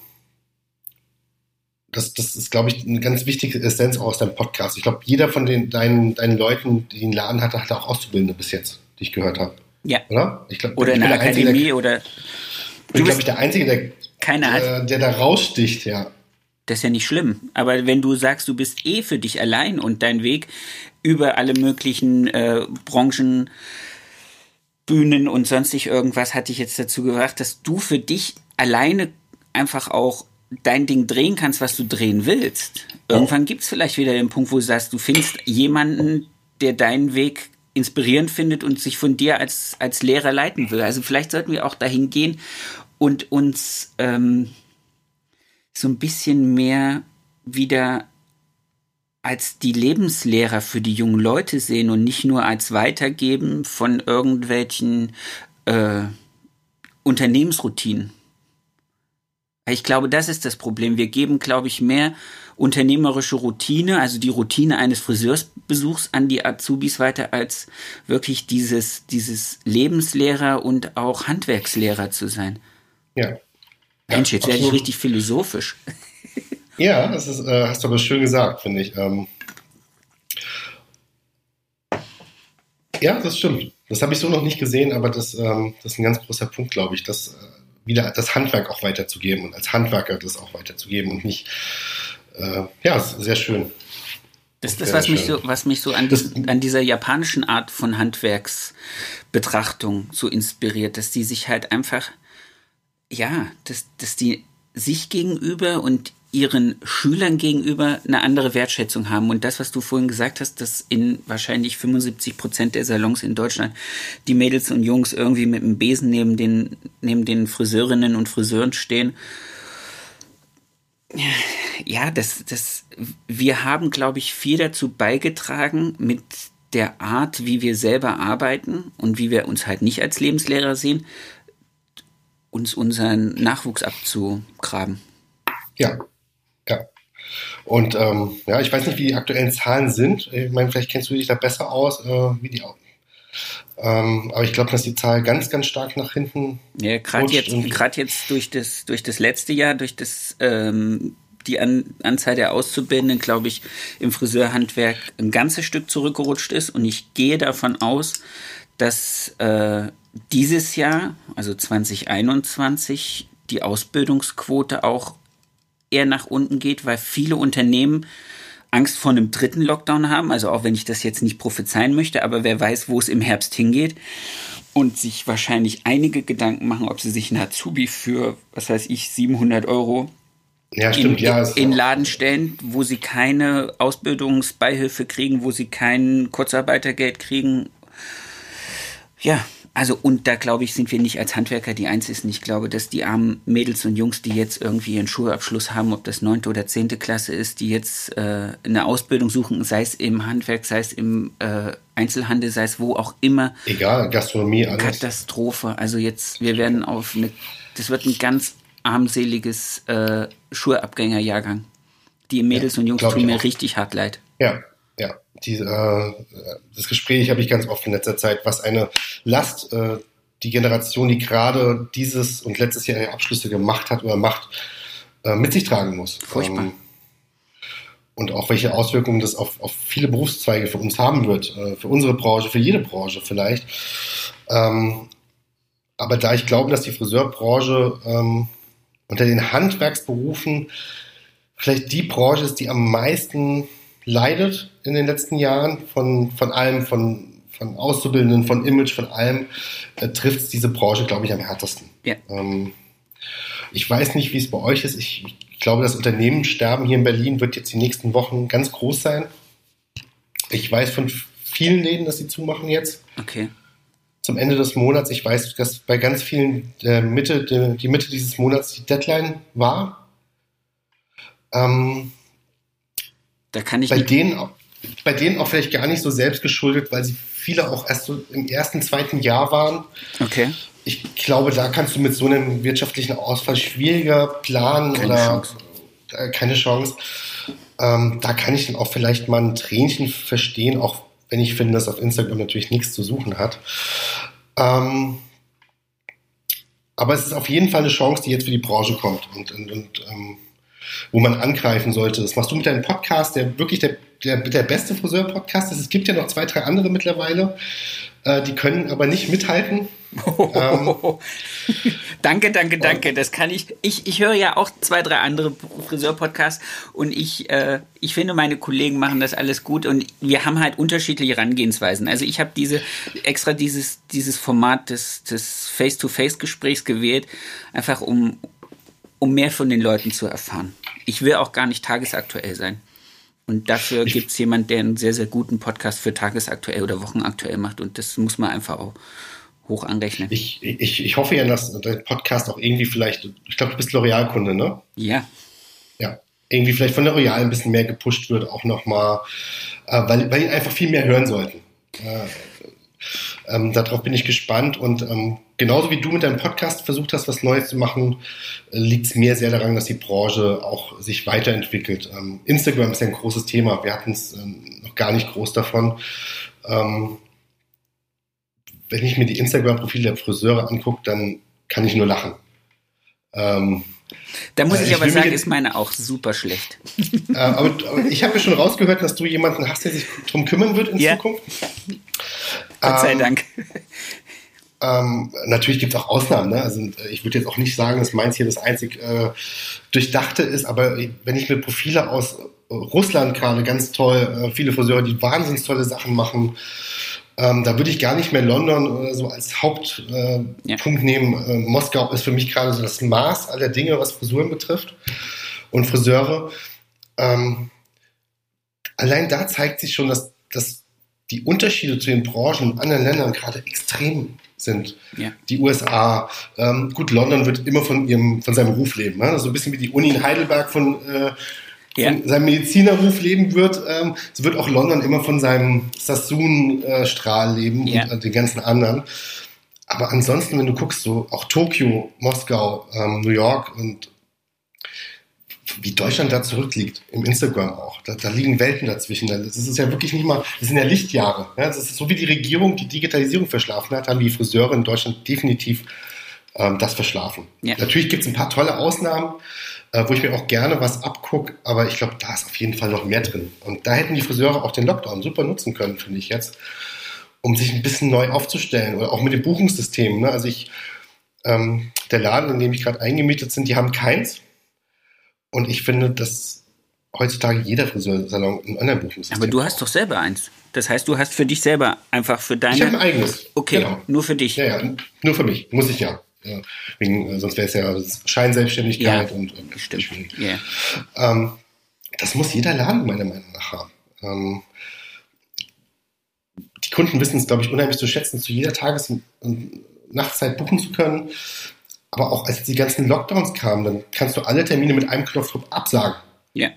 das, das ist, glaube ich, eine ganz wichtige Essenz aus deinem Podcast. Ich glaube, jeder von den, deinen, deinen Leuten, die einen Laden hatte, hatte auch Auszubildende bis jetzt, die ich gehört habe. Ja. Oder? Ich glaub, oder in der Akademie Einzige, der, oder. Ich bin, glaube ich, der Einzige, der, keine der, der da raussticht, ja. Das ist ja nicht schlimm. Aber wenn du sagst, du bist eh für dich allein und dein Weg über alle möglichen äh, Branchen, Bühnen und sonstig irgendwas hat dich jetzt dazu gebracht, dass du für dich alleine einfach auch dein Ding drehen kannst, was du drehen willst. Irgendwann gibt es vielleicht wieder den Punkt, wo du sagst, du findest jemanden, der deinen Weg inspirierend findet und sich von dir als, als Lehrer leiten will. Also vielleicht sollten wir auch dahin gehen und uns ähm, so ein bisschen mehr wieder als die Lebenslehrer für die jungen Leute sehen und nicht nur als Weitergeben von irgendwelchen äh, Unternehmensroutinen. Ich glaube, das ist das Problem. Wir geben, glaube ich, mehr unternehmerische Routine, also die Routine eines Friseursbesuchs an die Azubis weiter, als wirklich dieses, dieses Lebenslehrer und auch Handwerkslehrer zu sein. Ja. Mensch, jetzt werde ich richtig philosophisch. <laughs> Ja, das ist, äh, hast du aber schön gesagt, finde ich. Ähm ja, das stimmt. Das habe ich so noch nicht gesehen, aber das, ähm, das ist ein ganz großer Punkt, glaube ich, das äh, wieder das Handwerk auch weiterzugeben und als Handwerker das auch weiterzugeben und nicht, äh, ja, sehr schön. Das ist das, was mich so, was mich so an, das, an dieser japanischen Art von Handwerksbetrachtung so inspiriert, dass die sich halt einfach ja, dass, dass die sich gegenüber und ihren Schülern gegenüber eine andere Wertschätzung haben. Und das, was du vorhin gesagt hast, dass in wahrscheinlich 75 Prozent der Salons in Deutschland die Mädels und Jungs irgendwie mit dem Besen neben den, neben den Friseurinnen und Friseuren stehen. Ja, das, das, wir haben, glaube ich, viel dazu beigetragen mit der Art, wie wir selber arbeiten und wie wir uns halt nicht als Lebenslehrer sehen, uns unseren Nachwuchs abzugraben. Ja, ja. Und ähm, ja, ich weiß nicht, wie die aktuellen Zahlen sind. Ich meine, vielleicht kennst du dich da besser aus, äh, wie die ähm, aber ich glaube, dass die Zahl ganz, ganz stark nach hinten. Ja, gerade jetzt, gerade jetzt durch das, durch das letzte Jahr, durch das ähm, die An Anzahl der Auszubildenden, glaube ich, im Friseurhandwerk ein ganzes Stück zurückgerutscht ist. Und ich gehe davon aus, dass äh, dieses Jahr, also 2021, die Ausbildungsquote auch eher nach unten geht, weil viele Unternehmen Angst vor einem dritten Lockdown haben. Also auch wenn ich das jetzt nicht prophezeien möchte, aber wer weiß, wo es im Herbst hingeht. Und sich wahrscheinlich einige Gedanken machen, ob sie sich einen Azubi für, was weiß ich, 700 Euro ja, stimmt, in, ja, in Laden stellen, wo sie keine Ausbildungsbeihilfe kriegen, wo sie kein Kurzarbeitergeld kriegen. Ja, also und da glaube ich, sind wir nicht als Handwerker die Einzigen. Ich glaube, dass die armen Mädels und Jungs, die jetzt irgendwie ihren Schulabschluss haben, ob das neunte oder zehnte Klasse ist, die jetzt äh, eine Ausbildung suchen, sei es im Handwerk, sei es im äh, Einzelhandel, sei es wo auch immer. Egal, Gastronomie, alles. Katastrophe. Also jetzt, wir werden auf eine, das wird ein ganz armseliges äh, Schulabgängerjahrgang. Die Mädels ja, und Jungs tun mir auch. richtig hart leid. Ja, ja, die, äh, das Gespräch habe ich ganz oft in letzter Zeit, was eine Last äh, die Generation, die gerade dieses und letztes Jahr ihre Abschlüsse gemacht hat oder macht, äh, mit sich tragen muss. Furchtbar. Ähm, und auch welche Auswirkungen das auf, auf viele Berufszweige für uns haben wird, äh, für unsere Branche, für jede Branche vielleicht. Ähm, aber da ich glaube, dass die Friseurbranche ähm, unter den Handwerksberufen vielleicht die Branche ist, die am meisten leidet in den letzten Jahren von, von allem, von, von Auszubildenden, von Image, von allem, äh, trifft es diese Branche, glaube ich, am härtesten. Ja. Ähm, ich weiß nicht, wie es bei euch ist. Ich, ich glaube, das Unternehmenssterben hier in Berlin wird jetzt die nächsten Wochen ganz groß sein. Ich weiß von vielen Läden, dass sie zumachen jetzt. Okay. Zum Ende des Monats. Ich weiß, dass bei ganz vielen der Mitte, die, die Mitte dieses Monats die Deadline war. Ähm, Da kann ich bei denen, auch, bei denen auch vielleicht gar nicht so selbst geschuldet, weil sie viele auch erst so im ersten, zweiten Jahr waren. Okay. Ich glaube, da kannst du mit so einem wirtschaftlichen Ausfall schwieriger planen keine oder Chance. Äh, keine Chance. Ähm, da kann ich dann auch vielleicht mal ein Tränchen verstehen, auch wenn ich finde, dass auf Instagram natürlich nichts zu suchen hat. Ähm, aber es ist auf jeden Fall eine Chance, die jetzt für die Branche kommt und, und, und ähm, wo man angreifen sollte. Das machst du mit deinem Podcast, der wirklich der, der, der beste Friseur-Podcast ist. Es gibt ja noch zwei, drei andere mittlerweile, äh, die können aber nicht mithalten. ähm, <laughs> danke, danke, danke. Das kann ich. Ich, ich höre ja auch zwei, drei andere Friseur-Podcasts und ich, äh, ich finde, meine Kollegen machen das alles gut und wir haben halt unterschiedliche Herangehensweisen. Also ich habe diese extra dieses, dieses Format des, des Face-to-Face-Gesprächs gewählt, einfach um, um mehr von den Leuten zu erfahren. Ich will auch gar nicht tagesaktuell sein. Und dafür gibt es jemanden, der einen sehr, sehr guten Podcast für tagesaktuell oder wochenaktuell macht. Und das muss man einfach auch hoch anrechnen. Ich, ich, ich hoffe ja, dass der Podcast auch irgendwie vielleicht, ich glaube, du bist L'Oreal-Kunde, ne? Ja. Ja. Irgendwie vielleicht von L'Oreal ein bisschen mehr gepusht wird, auch nochmal, äh, weil, weil ihn einfach viel mehr hören sollten. Äh, ähm, darauf bin ich gespannt und ähm, genauso wie du mit deinem Podcast versucht hast, was Neues zu machen, äh, liegt es mir sehr daran, dass die Branche auch sich weiterentwickelt. Ähm, Instagram ist ja ein großes Thema. Wir hatten es ähm, noch gar nicht groß davon. Ähm, wenn ich mir die Instagram-Profile der Friseure angucke, dann kann ich nur lachen. Ähm, da muss äh, ich, ich aber sagen, ist meine auch super schlecht. Äh, aber, aber, ich habe ja schon rausgehört, dass du jemanden hast, der sich darum kümmern wird in ja. Zukunft. Gott sei ähm, Dank. Ähm, natürlich gibt es auch Ausnahmen. Ne? Also äh, ich würde jetzt auch nicht sagen, dass meins hier das einzig äh, Durchdachte ist, aber wenn ich mir Profile aus Russland gerade ganz toll, äh, viele Friseure, die wahnsinnig tolle Sachen machen, ähm, da würde ich gar nicht mehr London oder so als Hauptpunkt äh, ja. nehmen. Äh, Moskau ist für mich gerade so das Maß aller Dinge, was Frisuren betrifft und Friseure. Ähm, allein da zeigt sich schon, dass, dass die Unterschiede zu den Branchen in anderen Ländern gerade extrem sind. Ja. Die USA, ähm, gut, London wird immer von ihrem, von seinem Ruf leben. Ne? So ein bisschen wie die Uni in Heidelberg von, äh, ja. von seinem Medizinerruf leben wird, ähm, so wird auch London immer von seinem Sassoon-Strahl leben ja. und äh, den ganzen anderen. Aber ansonsten, wenn du guckst, so auch Tokio, Moskau, ähm, New York und wie Deutschland da zurückliegt, im Instagram auch. Da, da, liegen Welten dazwischen. Das ist ja wirklich nicht mal, das sind ja Lichtjahre. Ja, das ist so wie die Regierung die Digitalisierung verschlafen hat, haben die Friseure in Deutschland definitiv ähm, das verschlafen. Ja. Natürlich gibt es ein paar tolle Ausnahmen, äh, wo ich mir auch gerne was abgucke, aber ich glaube, da ist auf jeden Fall noch mehr drin. Und da hätten die Friseure auch den Lockdown super nutzen können, finde ich jetzt, um sich ein bisschen neu aufzustellen oder auch mit dem Buchungssystem. Ne? Also ich, ähm, der Laden, in dem ich gerade eingemietet bin, die haben keins und ich finde, dass heutzutage jeder Friseursalon ein Online-Buchungssystem Aber du hast doch selber eins. Das heißt, du hast für dich selber einfach für deine. Ich habe ein eigenes. Okay, genau. nur für dich. Ja, ja, nur für mich. Muss ich ja. ja. Wegen, äh, sonst wäre es ja Scheinselbstständigkeit ja, und, und stimmt. Yeah. Ähm, das muss jeder Laden meiner Meinung nach haben. Ähm, die Kunden wissen es, glaube ich, unheimlich zu schätzen, zu jeder Tages- und Nachtzeit buchen zu können. Aber auch als die ganzen Lockdowns kamen, dann kannst du alle Termine mit einem Knopfdruck absagen. Ja.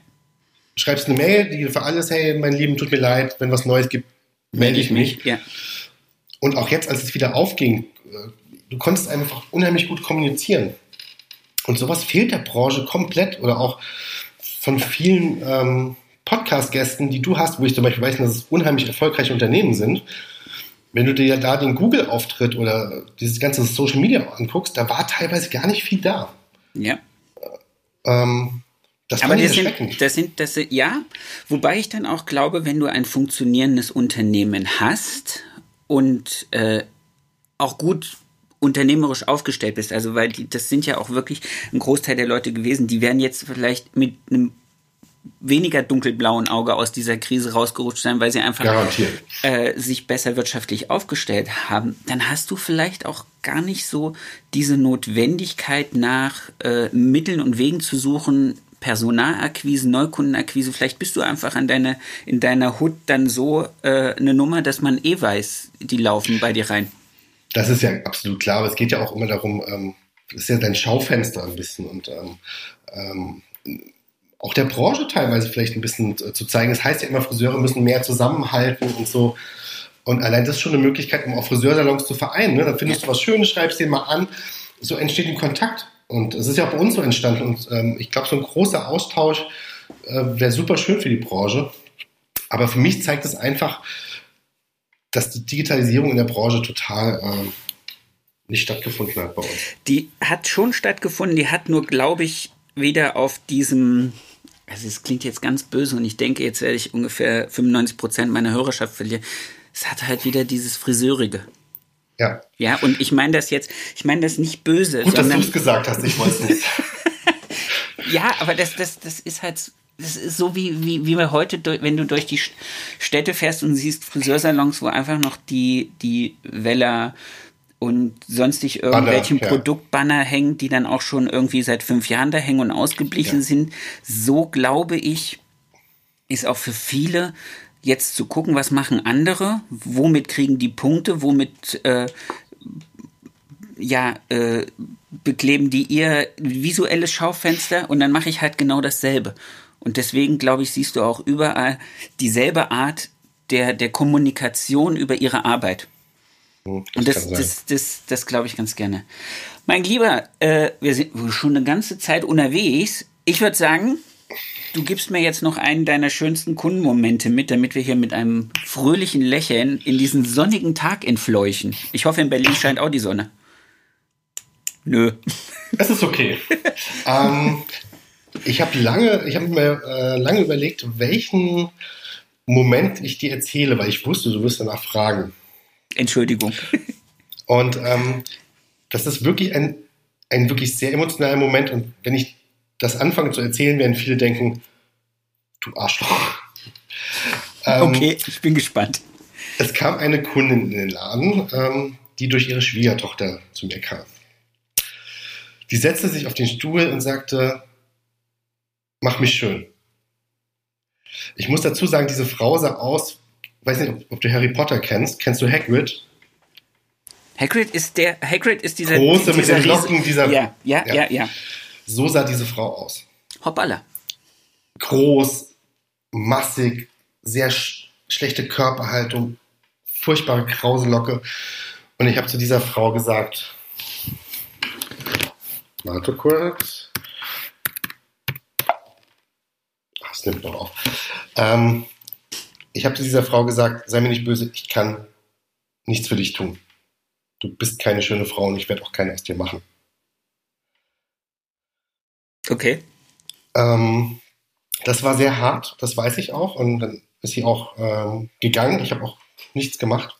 Schreibst eine Mail, die für alles, hey, mein Lieben, tut mir leid, wenn was Neues gibt, melde ich mich. Ja. Und auch jetzt, als es wieder aufging, äh, du konntest einfach unheimlich gut kommunizieren. Und sowas fehlt der Branche komplett oder auch von vielen ähm, Podcast-Gästen, die du hast, wo ich zum Beispiel weiß, dass es unheimlich erfolgreiche Unternehmen sind, wenn du dir da den Google-Auftritt oder dieses ganze Social Media anguckst, da war teilweise gar nicht viel da. Ja. Ähm, das Aber das sind, das sind, das sind, ja, wobei ich dann auch glaube, wenn du ein funktionierendes Unternehmen hast und äh, auch gut unternehmerisch aufgestellt bist, also weil die, das sind ja auch wirklich ein Großteil der Leute gewesen, die werden jetzt vielleicht mit einem weniger dunkelblauen Auge aus dieser Krise rausgerutscht sein, weil sie einfach äh, sich besser wirtschaftlich aufgestellt haben, dann hast du vielleicht auch gar nicht so diese Notwendigkeit nach äh, Mitteln und Wegen zu suchen, Personalakquise, Neukundenakquise. Vielleicht bist du einfach an deine, in deiner Hut dann so äh, eine Nummer, dass man eh weiß, die laufen bei dir rein. Das ist ja absolut klar, aber es geht ja auch immer darum, ähm, das ist ja dein Schaufenster ein bisschen und ähm, ähm, auch der Branche teilweise vielleicht ein bisschen zu zeigen. Es das heißt ja immer, Friseure müssen mehr zusammenhalten und so. Und allein das ist schon eine Möglichkeit, um auch Friseursalons zu vereinen. Ne? Dann findest du was Schönes, schreibst den mal an. So entsteht ein Kontakt. Und es ist ja auch bei uns so entstanden. Und ähm, ich glaube, so ein großer Austausch äh, wäre super schön für die Branche. Aber für mich zeigt es einfach, dass die Digitalisierung in der Branche total äh, nicht stattgefunden hat bei uns. Die hat schon stattgefunden, die hat nur, glaube ich, wieder auf diesem, also es klingt jetzt ganz böse und ich denke, jetzt werde ich ungefähr 95 Prozent meiner Hörerschaft verlieren. Es hat halt wieder dieses Friseurige. Ja. Ja, und ich meine das jetzt, ich meine das nicht böse. Gut, dass du es gesagt hast, ich weiß nicht. <laughs> ja, aber das, das, das ist halt das ist so wie, wie, wie wir heute, wenn du durch die Städte fährst und siehst Friseursalons, wo einfach noch die, die Weller und sonstig irgendwelchen Banner, ja. Produktbanner hängen, die dann auch schon irgendwie seit fünf Jahren da hängen und ausgeblichen ja. sind. So glaube ich, ist auch für viele jetzt zu gucken, was machen andere, womit kriegen die Punkte, womit äh, ja, äh, bekleben die ihr visuelles Schaufenster und dann mache ich halt genau dasselbe. Und deswegen, glaube ich, siehst du auch überall dieselbe Art der, der Kommunikation über ihre Arbeit. Hm, das und das, das, das, das glaube ich ganz gerne. Mein Lieber, äh, wir sind schon eine ganze Zeit unterwegs. Ich würde sagen, du gibst mir jetzt noch einen deiner schönsten Kundenmomente mit, damit wir hier mit einem fröhlichen Lächeln in diesen sonnigen Tag entfleuchen. Ich hoffe, in Berlin scheint auch die Sonne. Nö. <laughs> Es ist okay. ähm, ich habe lange, ich habe mir äh, lange überlegt, welchen Moment ich dir erzähle, weil ich wusste, du wirst danach fragen. Entschuldigung. Und ähm, das ist wirklich ein, ein wirklich sehr emotionaler Moment. Und wenn ich das anfange zu erzählen, werden viele denken, du Arschloch. ähm, okay, ich bin gespannt. Es kam eine Kundin in den Laden, ähm, die durch ihre Schwiegertochter zu mir kam. Die setzte sich auf den Stuhl und sagte, mach mich schön. Ich muss dazu sagen, diese Frau sah aus, weiß nicht, ob, ob du Harry Potter kennst. Kennst du Hagrid? Hagrid ist der, Hagrid ist dieser große dieser mit den Locken, dieser. Ja, ja, ja, ja, ja. So sah diese Frau aus. Hoppala. Groß, massig, sehr sch schlechte Körperhaltung, furchtbare krause Locke. Und ich habe zu dieser Frau gesagt, warte kurz. das nimmt noch auf. Ähm, ich habe zu dieser Frau gesagt, sei mir nicht böse, ich kann nichts für dich tun. Du bist keine schöne Frau und ich werde auch keine aus dir machen. Okay. Ähm, das war sehr hart, das weiß ich auch. Und dann ist sie auch ähm, gegangen. Ich habe auch nichts gemacht.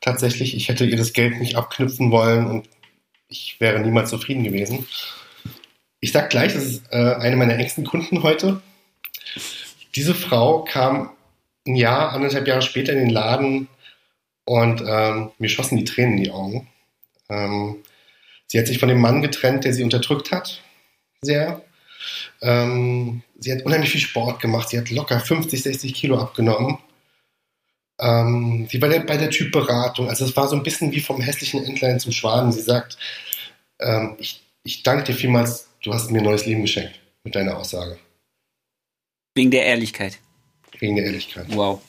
Tatsächlich, ich hätte ihr das Geld nicht abknüpfen wollen und ich wäre niemals zufrieden gewesen. Ich sag gleich, das ist äh, eine meiner engsten Kunden heute. Diese Frau kam ein Jahr, anderthalb Jahre später in den Laden und ähm, mir schossen die Tränen in die Augen. Ähm, sie hat sich von dem Mann getrennt, der sie unterdrückt hat, sehr. Ähm, sie hat unheimlich viel Sport gemacht. Sie hat locker 50, 60 Kilo abgenommen. Ähm, sie war bei der Typberatung. Also es war so ein bisschen wie vom hässlichen Entlein zum Schwaden. Sie sagt, ähm, ich, ich danke dir vielmals, du hast mir ein neues Leben geschenkt mit deiner Aussage. Wegen der Ehrlichkeit. Wegen der Ehrlichkeit. Wow.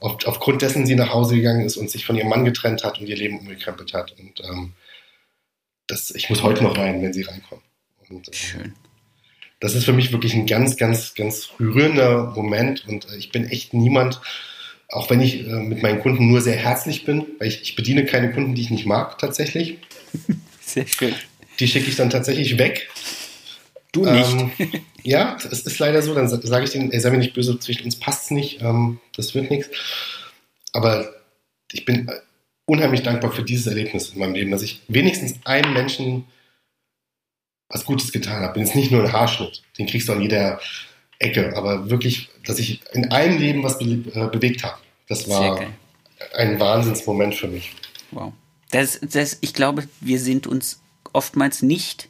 Auf, aufgrund dessen sie nach Hause gegangen ist und sich von ihrem Mann getrennt hat und ihr Leben umgekrempelt hat. Und ähm, das, ich muss heute noch weinen, wenn sie reinkommen. Und, äh, Schön. Das ist für mich wirklich ein ganz, ganz, ganz rührender Moment. Und äh, ich bin echt niemand, auch wenn ich äh, mit meinen Kunden nur sehr herzlich bin, weil ich, ich bediene keine Kunden, die ich nicht mag, tatsächlich. <laughs> Sehr schön. Die schicke ich dann tatsächlich weg Du nicht. Ähm, ja, es ist leider so. Dann sage ich denen, ey, sei mir nicht böse, zwischen uns passt es nicht, ähm, das wird nichts. Aber ich bin unheimlich dankbar für dieses Erlebnis in meinem Leben, dass ich wenigstens einem Menschen was Gutes getan habe. Bin jetzt nicht nur ein Haarschnitt, den kriegst du an jeder Ecke, aber wirklich, dass ich in einem Leben was be äh, bewegt habe. Das war ein Wahnsinnsmoment für mich. Wow. Das, das, ich glaube, wir sind uns oftmals nicht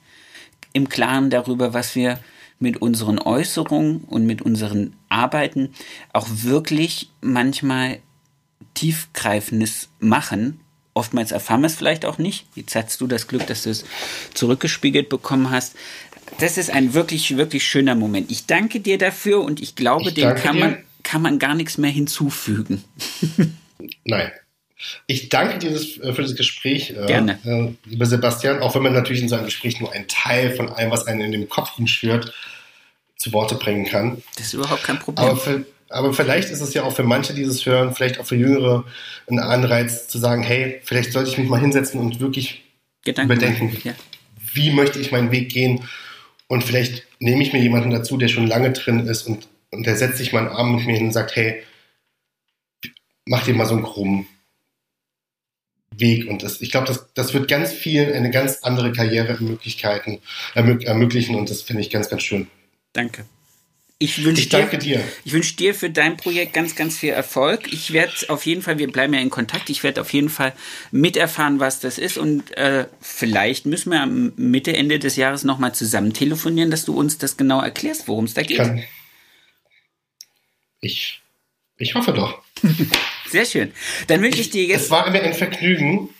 im Klaren darüber, was wir mit unseren Äußerungen und mit unseren Arbeiten auch wirklich manchmal tiefgreifendes machen. Oftmals erfahren wir es vielleicht auch nicht. Jetzt hast du das Glück, dass du es zurückgespiegelt bekommen hast. das ist ein wirklich, wirklich schöner Moment. Ich danke dir dafür und ich glaube, ich dem kann man, kann man gar nichts mehr hinzufügen. Nein. Ich danke dir äh, für das Gespräch, äh, Gerne. Äh, lieber Sebastian, auch wenn man natürlich in seinem Gespräch nur einen Teil von allem, was einem in dem Kopf rumschwirrt, zu Worte bringen kann. Das ist überhaupt kein Problem. Aber, für, aber vielleicht ist es ja auch für manche, die das hören, vielleicht auch für Jüngere, ein Anreiz zu sagen, hey, vielleicht sollte ich mich mal hinsetzen und wirklich Gedanken überdenken, ja. wie möchte ich meinen Weg gehen und vielleicht nehme ich mir jemanden dazu, der schon lange drin ist und, und der setzt sich mal einen Arm mit mir hin und sagt, hey, mach dir mal so einen krummen Weg. Und das, ich glaube, das, das wird ganz vielen eine ganz andere Karrieremöglichkeiten ermöglichen und das finde ich ganz, ganz schön. Danke. Ich wünsche ich dir, dir, Ich wünsche dir für dein Projekt ganz, ganz viel Erfolg. Ich werde auf jeden Fall, wir bleiben ja in Kontakt, ich werde auf jeden Fall miterfahren, was das ist. Und äh, vielleicht müssen wir am Mitte, Ende des Jahres nochmal zusammen telefonieren, dass du uns das genau erklärst, worum es da geht. Kann. Ich, ich hoffe doch. <laughs> Sehr schön. Dann wünsche ich dir jetzt. Es war mir ein Vergnügen.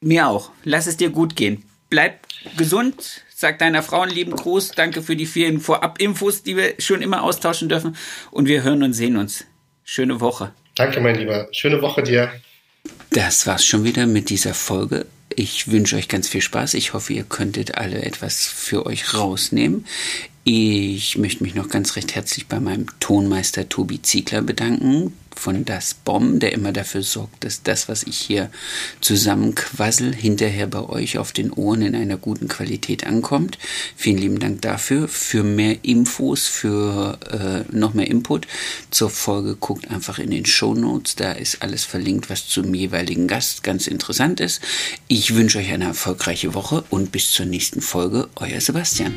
Mir auch. Lass es dir gut gehen. Bleib gesund, Sag deiner Frau einen lieben Gruß. Danke für die vielen Vorab-Infos, die wir schon immer austauschen dürfen. Und wir hören und sehen uns. Schöne Woche. Danke, mein Lieber. Schöne Woche dir. Das war's schon wieder mit dieser Folge. Ich wünsche euch ganz viel Spaß. Ich hoffe, ihr könntet alle etwas für euch rausnehmen. Ich möchte mich noch ganz recht herzlich bei meinem Tonmeister Tobi Ziegler bedanken, von Das Bomb, der immer dafür sorgt, dass das, was ich hier zusammenquassel, hinterher bei euch auf den Ohren in einer guten Qualität ankommt. Vielen lieben Dank dafür. Für mehr Infos, für äh, noch mehr Input zur Folge guckt einfach in den Show Notes. Da ist alles verlinkt, was zum jeweiligen Gast ganz interessant ist. Ich wünsche euch eine erfolgreiche Woche und bis zur nächsten Folge. Euer Sebastian.